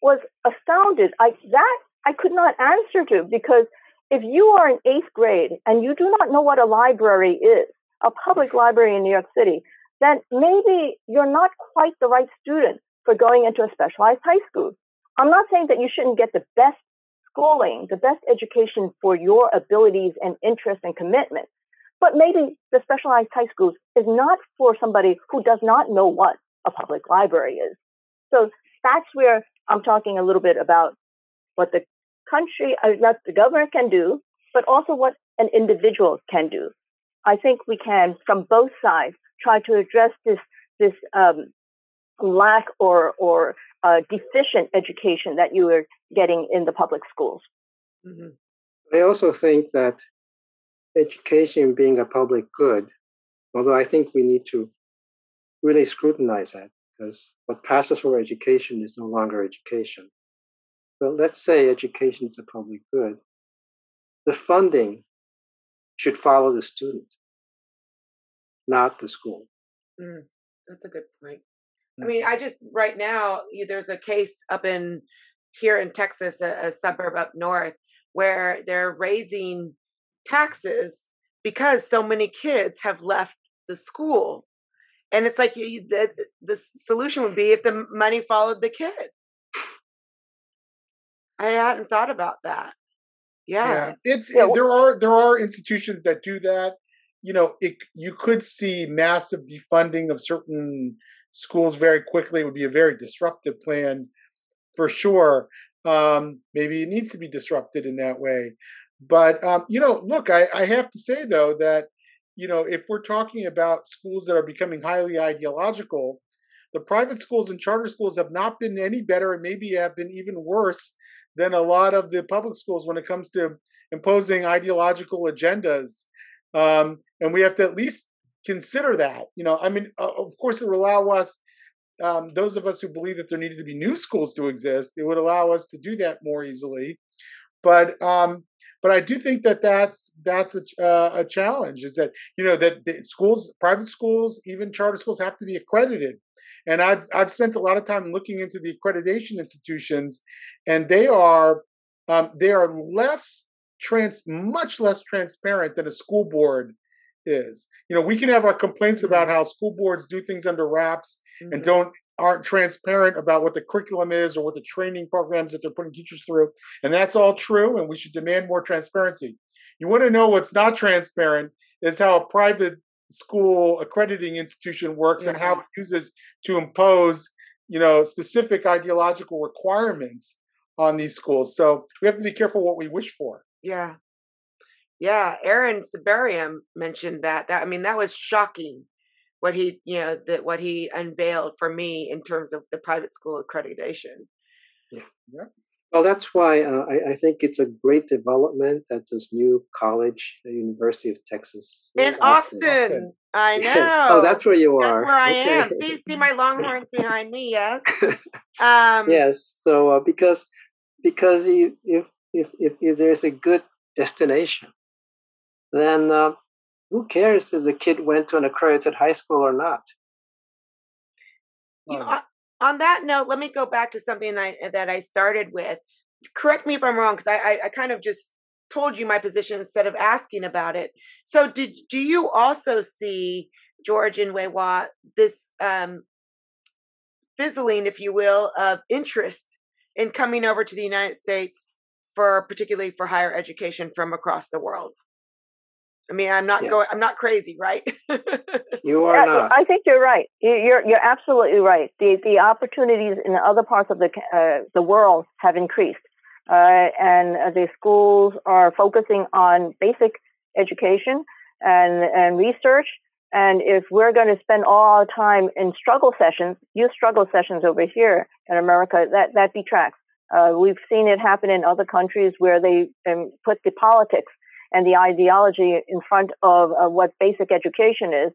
was astounded. I, that I could not answer to because if you are in eighth grade and you do not know what a library is, a public library in New York City, then maybe you're not quite the right student for going into a specialized high school. I'm not saying that you shouldn't get the best schooling, the best education for your abilities and interests and commitment. But maybe the specialized high schools is not for somebody who does not know what a public library is. So that's where I'm talking a little bit about what the country, uh, what the government can do, but also what an individual can do. I think we can, from both sides, try to address this this um, lack or or uh, deficient education that you are getting in the public schools. Mm-hmm. I also think that education being a public good, although I think we need to really scrutinize that because what passes for education is no longer education. But let's say education is a public good. The funding should follow the student, not the school. Mm, that's a good point. I mean, I just right now there's a case up in here in Texas, a, a suburb up north, where they're raising taxes because so many kids have left the school and it's like you, the, the solution would be if the money followed the kid i hadn't thought about that yeah, yeah. it's yeah. there are there are institutions that do that you know, it, you could see massive defunding of certain schools very quickly. It would be a very disruptive plan for sure. Um, maybe it needs to be disrupted in that way. But, um, you know, look, I, I have to say, though, that, you know, if we're talking about schools that are becoming highly ideological, the private schools and charter schools have not been any better and maybe have been even worse than a lot of the public schools when it comes to imposing ideological agendas. Um, and we have to at least consider that. You know, I mean, of course, it would allow us, um, those of us who believe that there needed to be new schools to exist, it would allow us to do that more easily. But um, but I do think that that's that's a, uh, a challenge. Is that you know that schools, private schools, even charter schools, have to be accredited. And I've I've spent a lot of time looking into the accreditation institutions, and they are um, they are less trans much less transparent than a school board is. You know, we can have our complaints about mm-hmm. how school boards do things under wraps mm-hmm. and don't aren't transparent about what the curriculum is or what the training programs that they're putting teachers through. And that's all true, and we should demand more transparency. You want to know what's not transparent is how a private school accrediting institution works mm-hmm. and how mm-hmm. it uses to impose, you know, specific ideological requirements on these schools. So we have to be careful what we wish for. Yeah. Yeah, Aaron Sibarium mentioned that. That I mean, that was shocking. What he, you know, that what he unveiled for me in terms of the private school accreditation. Yeah, yeah. Well, that's why uh, I, I, think it's a great development that this new college, the University of Texas in Austin. Austin. I know. Yes. Oh, that's where you are. That's where I okay. am. See, see my Longhorns behind me. Yes. Um, yes. So uh, because because if, if if if there's a good destination, then uh, who cares if the kid went to an accredited high school or not? You know, on that note, let me go back to something I, that I started with. Correct me if I'm wrong, because I, I, I kind of just told you my position instead of asking about it. So, did do you also see George and Wai Wah this um, fizzling, if you will, of interest in coming over to the United States for particularly for higher education from across the world? I mean, I'm not yeah. going. I'm not crazy, right? you are not. I think you're right. You're you're absolutely right. The the opportunities in other parts of the uh, the world have increased, uh, and the schools are focusing on basic education and and research. And if we're going to spend all our time in struggle sessions, youth struggle sessions over here in America, that that detracts. Uh, we've seen it happen in other countries where they um, put the politics and the ideology in front of uh, what basic education is.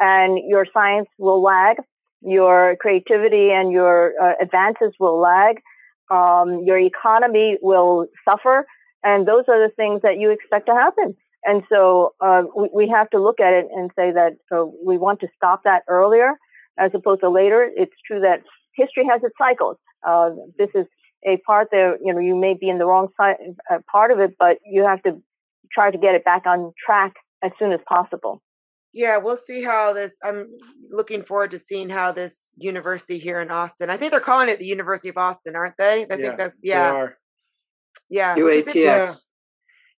And your science will lag, your creativity and your uh, advances will lag, um, your economy will suffer, and those are the things that you expect to happen. And so uh, we, we, have to look at it and say that uh, we want to stop that earlier as opposed to later. It's true that history has its cycles. Uh, this is a part that you know you may be in the wrong side, uh, part of it, but you have to try to get it back on track as soon as possible. Yeah, we'll see how this. I'm looking forward to seeing how this university here in Austin. I think they're calling it the University of Austin, aren't they? I yeah, think that's yeah, yeah, UATX.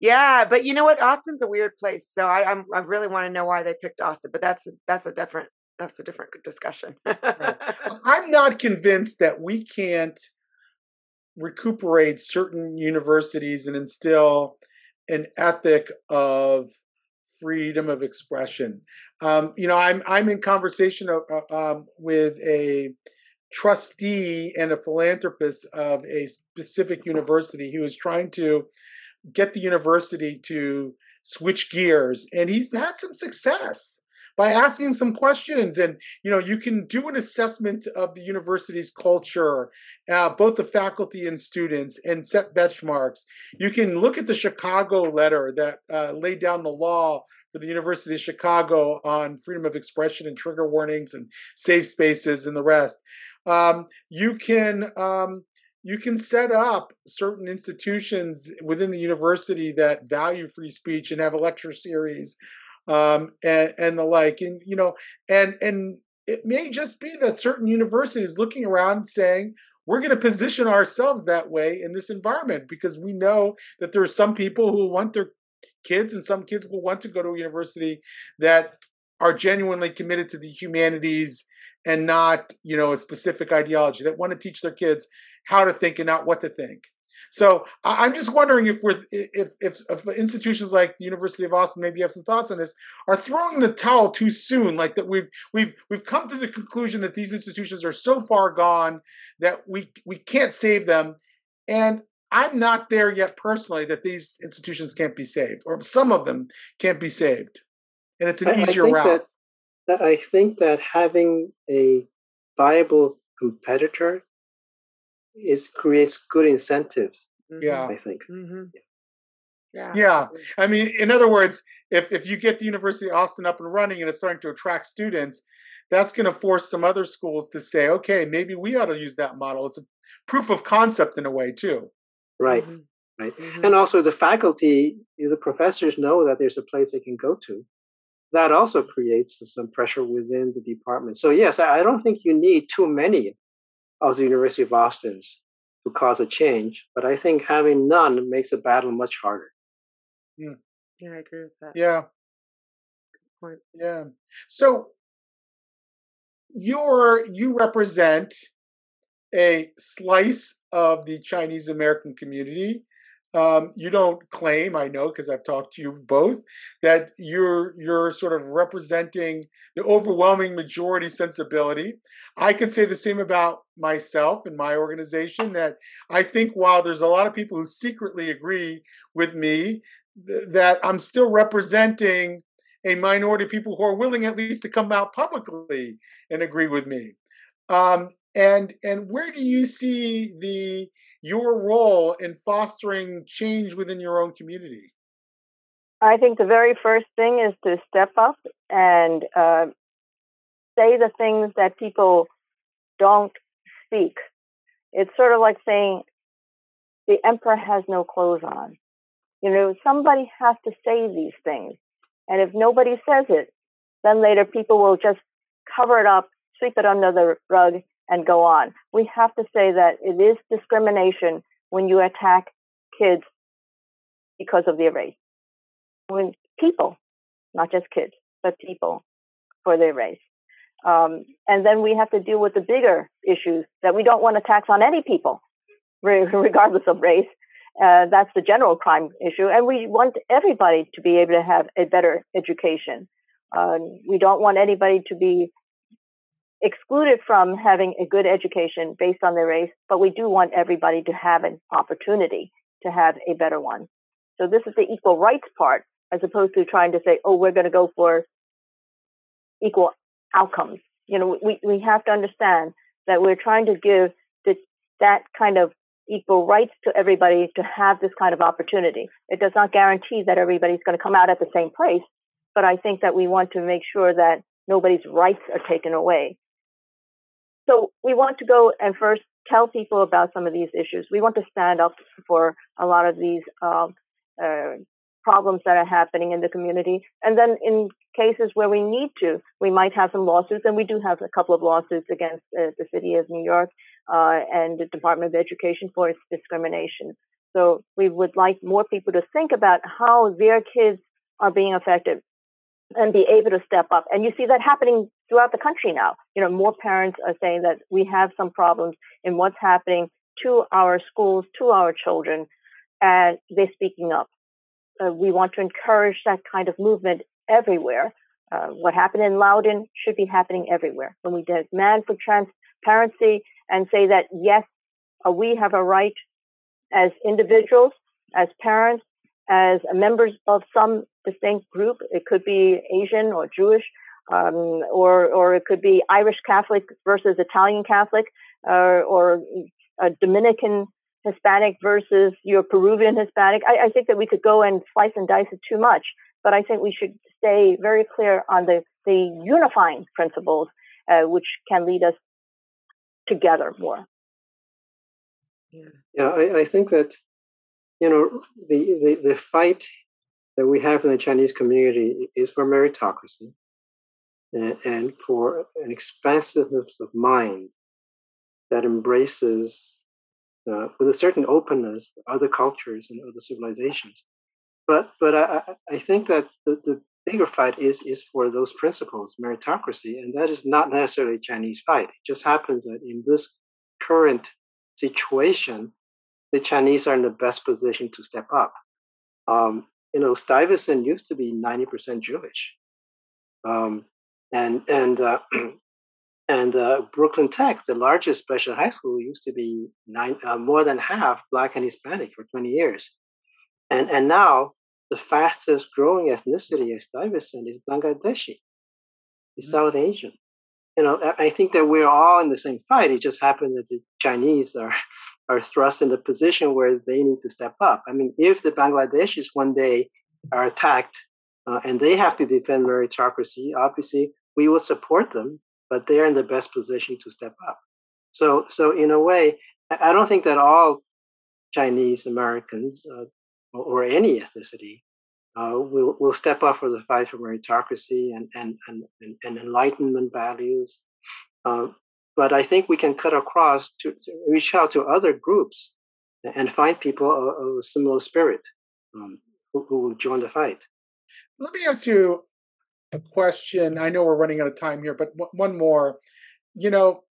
Yeah, but you know what? Austin's a weird place, so I, I'm I really want to know why they picked Austin. But that's that's a different that's a different discussion. right. I'm not convinced that we can't recuperate certain universities and instill an ethic of freedom of expression. Um, you know, I'm I'm in conversation of, uh, um, with a trustee and a philanthropist of a specific university who is trying to get the university to switch gears, and he's had some success by asking some questions. And you know you can do an assessment of the university's culture uh, both the faculty and students and set benchmarks. You can look at the chicago letter that uh, laid down the law for the university of chicago on freedom of expression and trigger warnings and safe spaces and the rest. Um, you can um, you can set up certain institutions within the university that value free speech and have a lecture series um, and, and the like. And you know, and and it may just be that certain universities looking around saying, we're going to position ourselves that way in this environment because we know that there are some people who want their kids, and some kids will want to go to a university that are genuinely committed to the humanities and not, you know, a specific ideology that want to teach their kids how to think and not what to think. So I'm just wondering if we're if, if, if institutions like the University of Austin maybe have some thoughts on this are throwing the towel too soon, like that we've we've we've come to the conclusion that these institutions are so far gone that we we can't save them, and I'm not there yet personally that these institutions can't be saved, or some of them can't be saved, and it's an I, easier I route. That, I think that having a viable competitor is creates good incentives. Yeah, I think. Mm-hmm. Yeah. yeah. I mean, in other words, if if you get the University of Austin up and running and it's starting to attract students, that's going to force some other schools to say, okay, maybe we ought to use that model. It's a proof of concept in a way too. Right. Mm-hmm. Right. Mm-hmm. And also the faculty, the professors know that there's a place they can go to. That also creates some pressure within the department. So yes, I don't think you need too many of the University of Austin's to cause a change, but I think having none makes the battle much harder. Yeah, yeah I agree with that. Yeah. Good point. Yeah. So you're you represent a slice of the Chinese American community. Um, you don't claim, I know because I've talked to you both, that you're you're sort of representing the overwhelming majority sensibility. I could say the same about myself and my organization. That I think while there's a lot of people who secretly agree with me, th- that I'm still representing a minority of people who are willing at least to come out publicly and agree with me. Um, and and where do you see the your role in fostering change within your own community? I think the very first thing is to step up and uh, say the things that people don't speak. It's sort of like saying the emperor has no clothes on. You know, somebody has to say these things. And if nobody says it, then later people will just cover it up, sweep it under the rug, and go on. We have to say that it is discrimination when you attack kids because of their race. When people, not just kids, but people for their race. Um, and then we have to deal with the bigger issues that we don't want to tax on any people, regardless of race. Uh, that's the general crime issue. And we want everybody to be able to have a better education. Uh, we don't want anybody to be excluded from having a good education based on their race, but we do want everybody to have an opportunity to have a better one. So this is the equal rights part, as opposed to trying to say, oh, we're going to go for equal outcomes. You know, we, we have to understand that we're trying to give the, that kind of equal rights to everybody to have this kind of opportunity. It does not guarantee that everybody's going to come out at the same place, but I think that we want to make sure that nobody's rights are taken away. So we want to go and first tell people about some of these issues. We want to stand up for a lot of these uh, uh, problems that are happening in the community. And then in cases where we need to, we might have some lawsuits, and we do have a couple of lawsuits against uh, the city of New York uh, and the Department of Education for its discrimination. So we would like more people to think about how their kids are being affected and be able to step up. And you see that happening throughout the country now. You know, more parents are saying that we have some problems in what's happening to our schools, to our children, and they're speaking up. Uh, we want to encourage that kind of movement everywhere. Uh, what happened in Loudoun should be happening everywhere. When we demand for transparency and say that yes, uh, we have a right as individuals, as parents, as members of some distinct group. It could be Asian or Jewish, um, or or it could be Irish Catholic versus Italian Catholic, uh, or a Dominican Hispanic versus your Peruvian Hispanic. I, I, think that we could go and slice and dice it too much, but I think we should stay very clear on the the unifying principles, uh, which can lead us together more. Yeah, yeah I, I think that you know the, the the fight that we have in the Chinese community is for meritocracy and, for an expansiveness of mind that embraces, uh, with a certain openness, other cultures and other civilizations. but but I, I think that the, the bigger fight is is for those principles, meritocracy, and that is not necessarily a Chinese fight. It just happens that in this current situation, the Chinese are in the best position to step up. Um, you know, Stuyvesant used to be ninety percent Jewish, um, and and uh, and uh, Brooklyn Tech, the largest special high school, used to be nine, uh, more than half black and Hispanic for twenty years, and and now the fastest growing ethnicity at Stuyvesant is Bangladeshi, mm-hmm. South Asian. You know, I think that we're all in the same fight. It just happened that the Chinese are are thrust in the position where they need to step up. I mean, if the Bangladeshis one day are attacked uh, and they have to defend meritocracy, obviously we will support them, but they're in the best position to step up. So, so in a way, I don't think that all Chinese Americans uh, or any ethnicity uh, will will step up for the fight for meritocracy and and and, and, enlightenment values. Uh, but I think we can cut across to, to, reach out to other groups and find people of, of a similar spirit um, who, who will join the fight. Let me ask you a question. I know we're running out of time here, but one more. You know,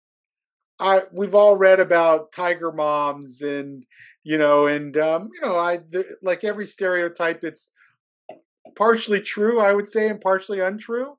I we've all read about tiger moms and you know, and um, you know, I like every stereotype. It's partially true, I would say, and partially untrue.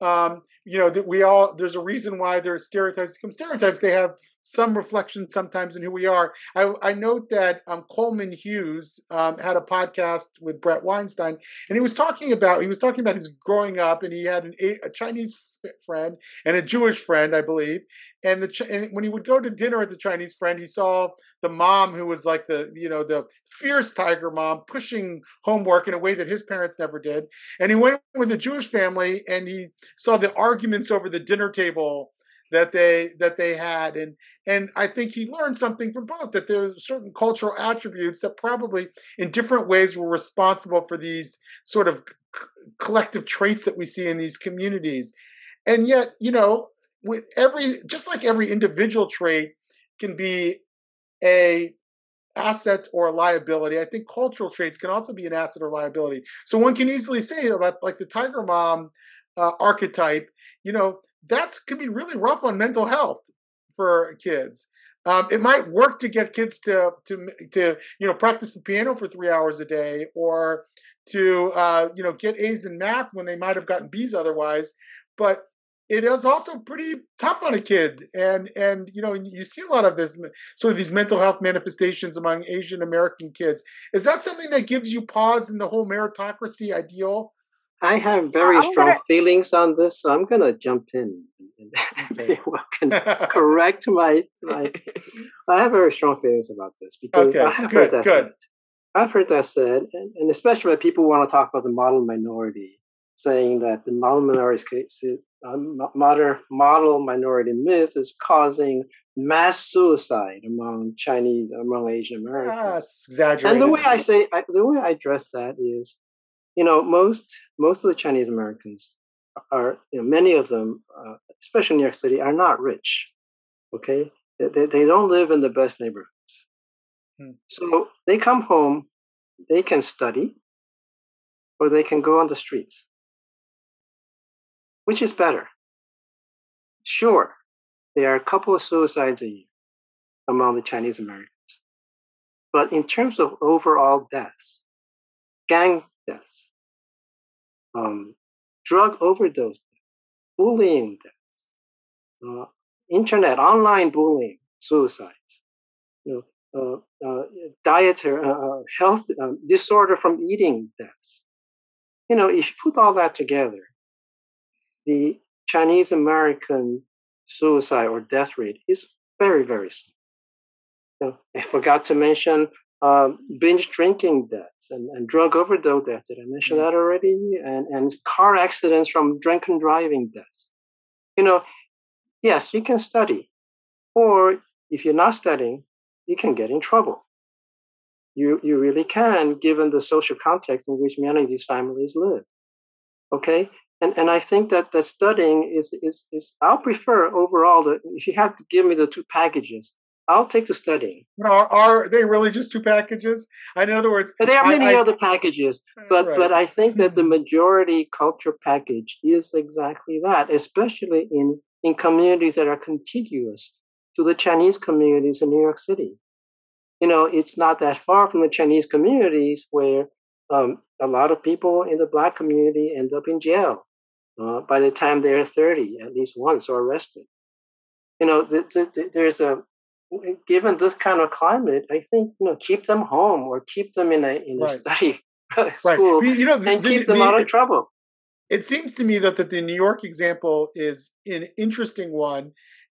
Um, you know that we all there's a reason why there's stereotypes. Become stereotypes they have some reflection sometimes in who we are. I, I note that um, coleman hughes um, had a podcast with Bret weinstein and he was talking about he was talking about his growing up and he had an, a chinese friend and a Jewish friend, I believe. And the and when he would go to dinner at the Chinese friend, he saw the mom who was like the you know the fierce tiger mom pushing homework in a way that his parents never did. And he went with the Jewish family and he saw the arguments over the dinner table that they that they had and and i think he learned something from both that there's certain cultural attributes that probably in different ways were responsible for these sort of collective traits that we see in these communities and yet you know with every just like every individual trait can be a asset or a liability i think cultural traits can also be an asset or liability so one can easily say about like the tiger mom uh, archetype you know that's can be really rough on mental health for kids um, it might work to get kids to to to you know practice the piano for three hours a day or to uh, you know get A's in math when they might have gotten B's otherwise. But it is also pretty tough on a kid and and you know you see a lot of this sort of these mental health manifestations among asian american kids is that something that gives you pause in the whole meritocracy ideal i have very strong gonna... feelings on this so i'm going to jump in and correct my, my i have very strong feelings about this because okay. i have good, heard that good. said i've heard that said and, and especially when people want to talk about the model minority saying that the model minority case uh, model, model minority myth is causing mass suicide among Chinese, among Asian Americans. That's exaggerated. And the way I say, I, the way I address that is, you know, most most of the Chinese Americans are, you know, many of them, uh, especially in New York City, are not rich. Okay, they, they, they don't live in the best neighborhoods. Hmm. So they come home, they can study, or they can go on the streets. Which is better? Sure, there are a couple of suicides a year among the Chinese Americans. But in terms of overall deaths, gang deaths, um, drug overdose, bullying deaths, uh, internet, online bullying, suicides, you know, uh, uh, dietary, uh, uh, health um, disorder from eating deaths. You know, if you put all that together, the Chinese American suicide or death rate is very, very small. You know, I forgot to mention um, binge drinking deaths and, and drug overdose deaths. Did I mention mm-hmm. that already? And, and car accidents from drunken driving deaths. You know, yes, you can study. Or if you're not studying, you can get in trouble. You, you really can, given the social context in which many of these families live. Okay? And and I think that the studying is is is I'll prefer overall that if you have to give me the two packages, I'll take the studying. Are, are they really just two packages? In other words, But there are many I- other packages, but Right. but I think that the Mhm. majority culture package is exactly that, especially in in communities that are contiguous to the Chinese communities in New York City. You know, it's not that far from the Chinese communities where um, a lot of people in the black community end up in jail uh, by the time they're 30, at least once, or arrested. You know, th- th- th- there's a given this kind of climate, I think you know keep them home or keep them in a in a Right. study right. school You know, the- and the- keep them the- out of trouble. it seems to me that, that the New York example is an interesting one,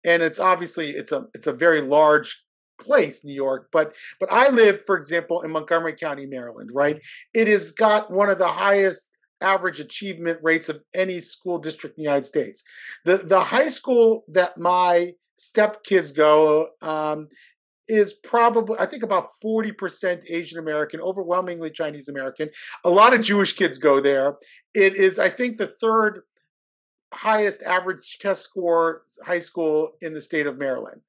and it's obviously it's a it's a very large place, New York. But but I live, for example, in Montgomery County, Maryland. Right, it has got one of the highest average achievement rates of any school district in the United States. The the high school that my stepkids go. Um, is probably I think about 40% Asian American, overwhelmingly Chinese American. A lot of Jewish kids go there. It is, I think, the third highest average test score high school in the state of Maryland.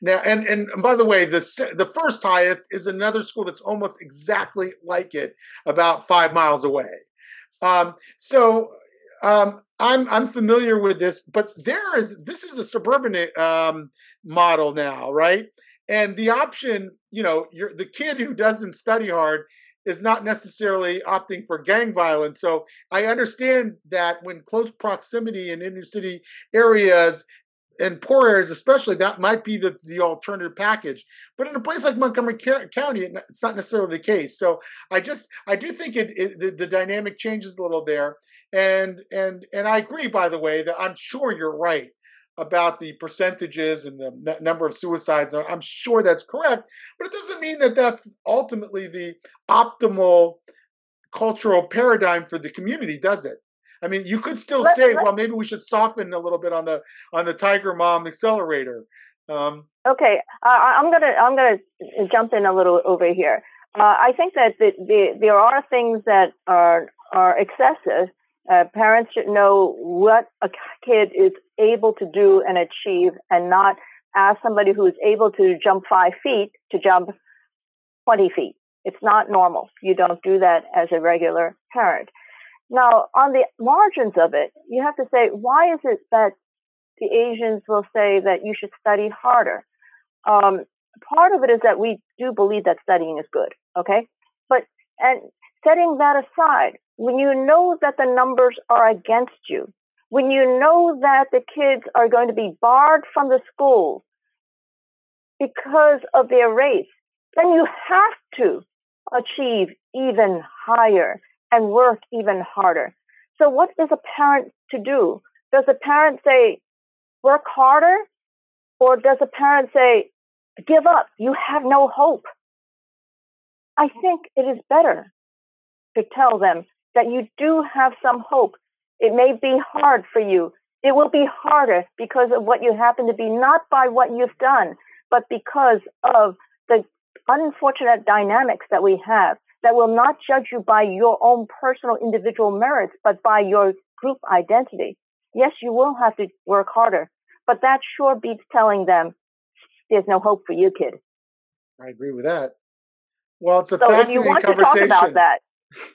Now, and and by the way, the the first highest is another school that's almost exactly like it, about five miles away. Um, so um, I'm I'm familiar with this, but there is this is a suburban um, model now, right? And the option, you know, the kid who doesn't study hard is not necessarily opting for gang violence. So I understand that when close proximity in inner city areas and poor areas, especially, that might be the, the alternative package. But in a place like Montgomery County, it's not necessarily the case. So I just I do think it, it the, the dynamic changes a little there. And and and I agree, by the way, that I'm sure you're right about the percentages and the n- number of suicides. I'm sure that's correct, but it doesn't mean that that's ultimately the optimal cultural paradigm for the community, does it? I mean, you could still Let- say, let- well, maybe we should soften a little bit on the on the Tiger Mom accelerator. Um, Okay, uh, I- I'm gonna I'm gonna jump in a little over here. Uh, I think that the, the, there are things that are are excessive. Uh, parents should know what a kid is able to do and achieve, and not ask somebody who is able to jump five feet to jump twenty feet. It's not normal. You don't do that as a regular parent. Now, on the margins of it, you have to say, why is it that the Asians will say that you should study harder? Um, part of it is that we do believe that studying is good, okay? But, and setting that aside, when you know that the numbers are against you, when you know that the kids are going to be barred from the schools because of their race, then you have to achieve even higher and work even harder. So what is a parent to do? Does a parent say, work harder? Or does a parent say, give up, you have no hope? I think it is better to tell them that you do have some hope. It may be hard for you. It will be harder because of what you happen to be, not by what you've done, but because of the unfortunate dynamics that we have that will not judge you by your own personal individual merits, but by your group identity. Yes, you will have to work harder, but that sure beats telling them there's no hope for you, kid. I agree with that. Well, it's a So if you fascinating want to talk conversation. about that,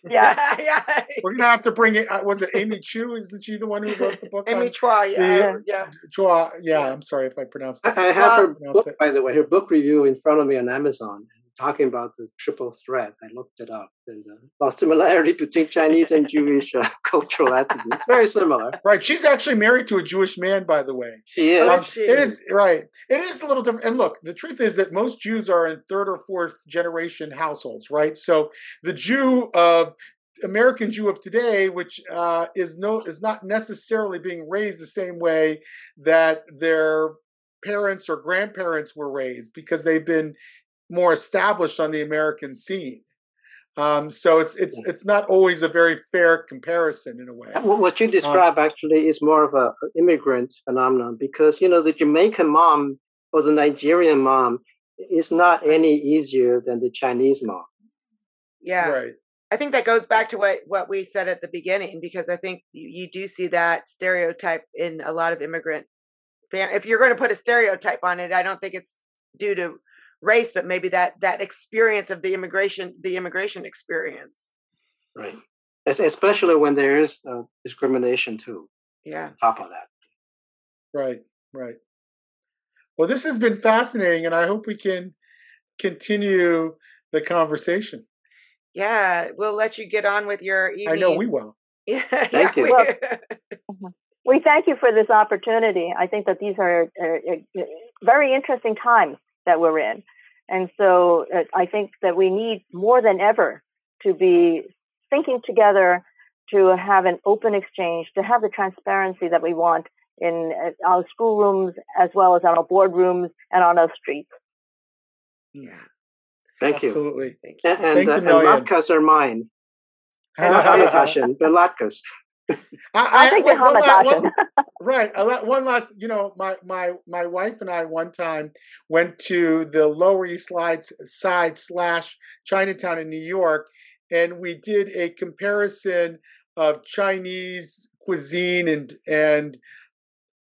yeah, yeah. We're gonna have to bring it. uh, Was it Amy Chu? Isn't she the one who wrote the book? Amy Chua, yeah, the- yeah. Chua? Yeah, I'm sorry if I pronounced I, it. I have her Well- book, by the way, her book review in front of me on Amazon, talking about the triple threat. I looked it up, and uh, about similarity between Chinese and Jewish uh, cultural attributes. Very similar. Right, she's actually married to a Jewish man, by the way. She is. Oh, Um, she- it is right. It is a little different. And look, the truth is that most Jews are in third or fourth generation households, right? So the Jew of American Jew of today, which uh, is no is not necessarily being raised the same way that their parents or grandparents were raised because they've been more established on the American scene. Um, so it's it's it's not always a very fair comparison in a way. What what you describe actually is more of a a immigrant phenomenon because you know the Jamaican mom or the Nigerian mom is not any easier than the Chinese mom. Yeah. Right. I think that goes back to what what we said at the beginning because I think you, you do see that stereotype in a lot of immigrant fam- if you're going to put a stereotype on it, I don't think it's due to race, but maybe that that experience of the immigration, the immigration experience. Right. Especially when there is uh, discrimination too. Yeah. On Top of that. Right. Right. Well, this has been fascinating, and I hope we can continue the conversation. Yeah, we'll let you get on with your evening. I know we will. Yeah, Thank yeah, you. we- We thank you for this opportunity. I think that these are uh, uh, very interesting times that we're in. And so uh, I think that we need more than ever to be thinking together, to have an open exchange, to have the transparency that we want in uh, our schoolrooms as well as on our boardrooms and on our streets. yeah. Thank you. Absolutely. Thank you. And, and, Thanks uh, a and latkes are mine. And Not so- but latkes. I, I'll take the one la- Hamantashen. one- Right. One last, you know, my my my wife and I one time went to the Lower East Side side slash Chinatown in New York, and we did a comparison of Chinese cuisine and and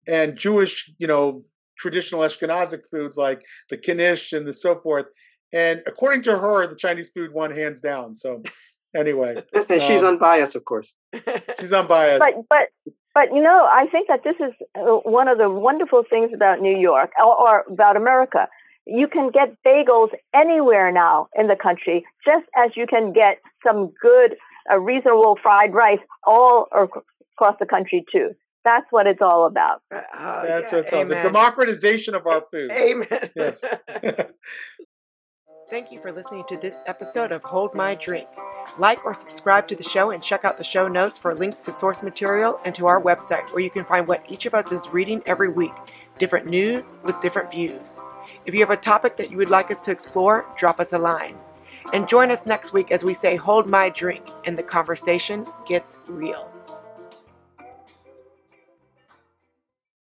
and Jewish, you know, traditional Ashkenazic foods like the knish and the so forth. And according to her, the Chinese food won hands down. So anyway, And she's Um, unbiased, of course. she's unbiased. but but but you know i think that this is uh, one of the wonderful things about new york or, or about america you can get bagels anywhere now in the country just as you can get some good uh, reasonable fried rice all across the country too that's what it's all about Oh, That's yeah, what's all. The democratization of our food. Amen. Yes. Thank you for listening to this episode of Hold My Drink. Like or subscribe to the show and check out the show notes for links to source material and to our website where you can find what each of us is reading every week different news with different views. If you have a topic that you would like us to explore, drop us a line. And join us next week as we say, Hold My Drink, and the conversation gets real.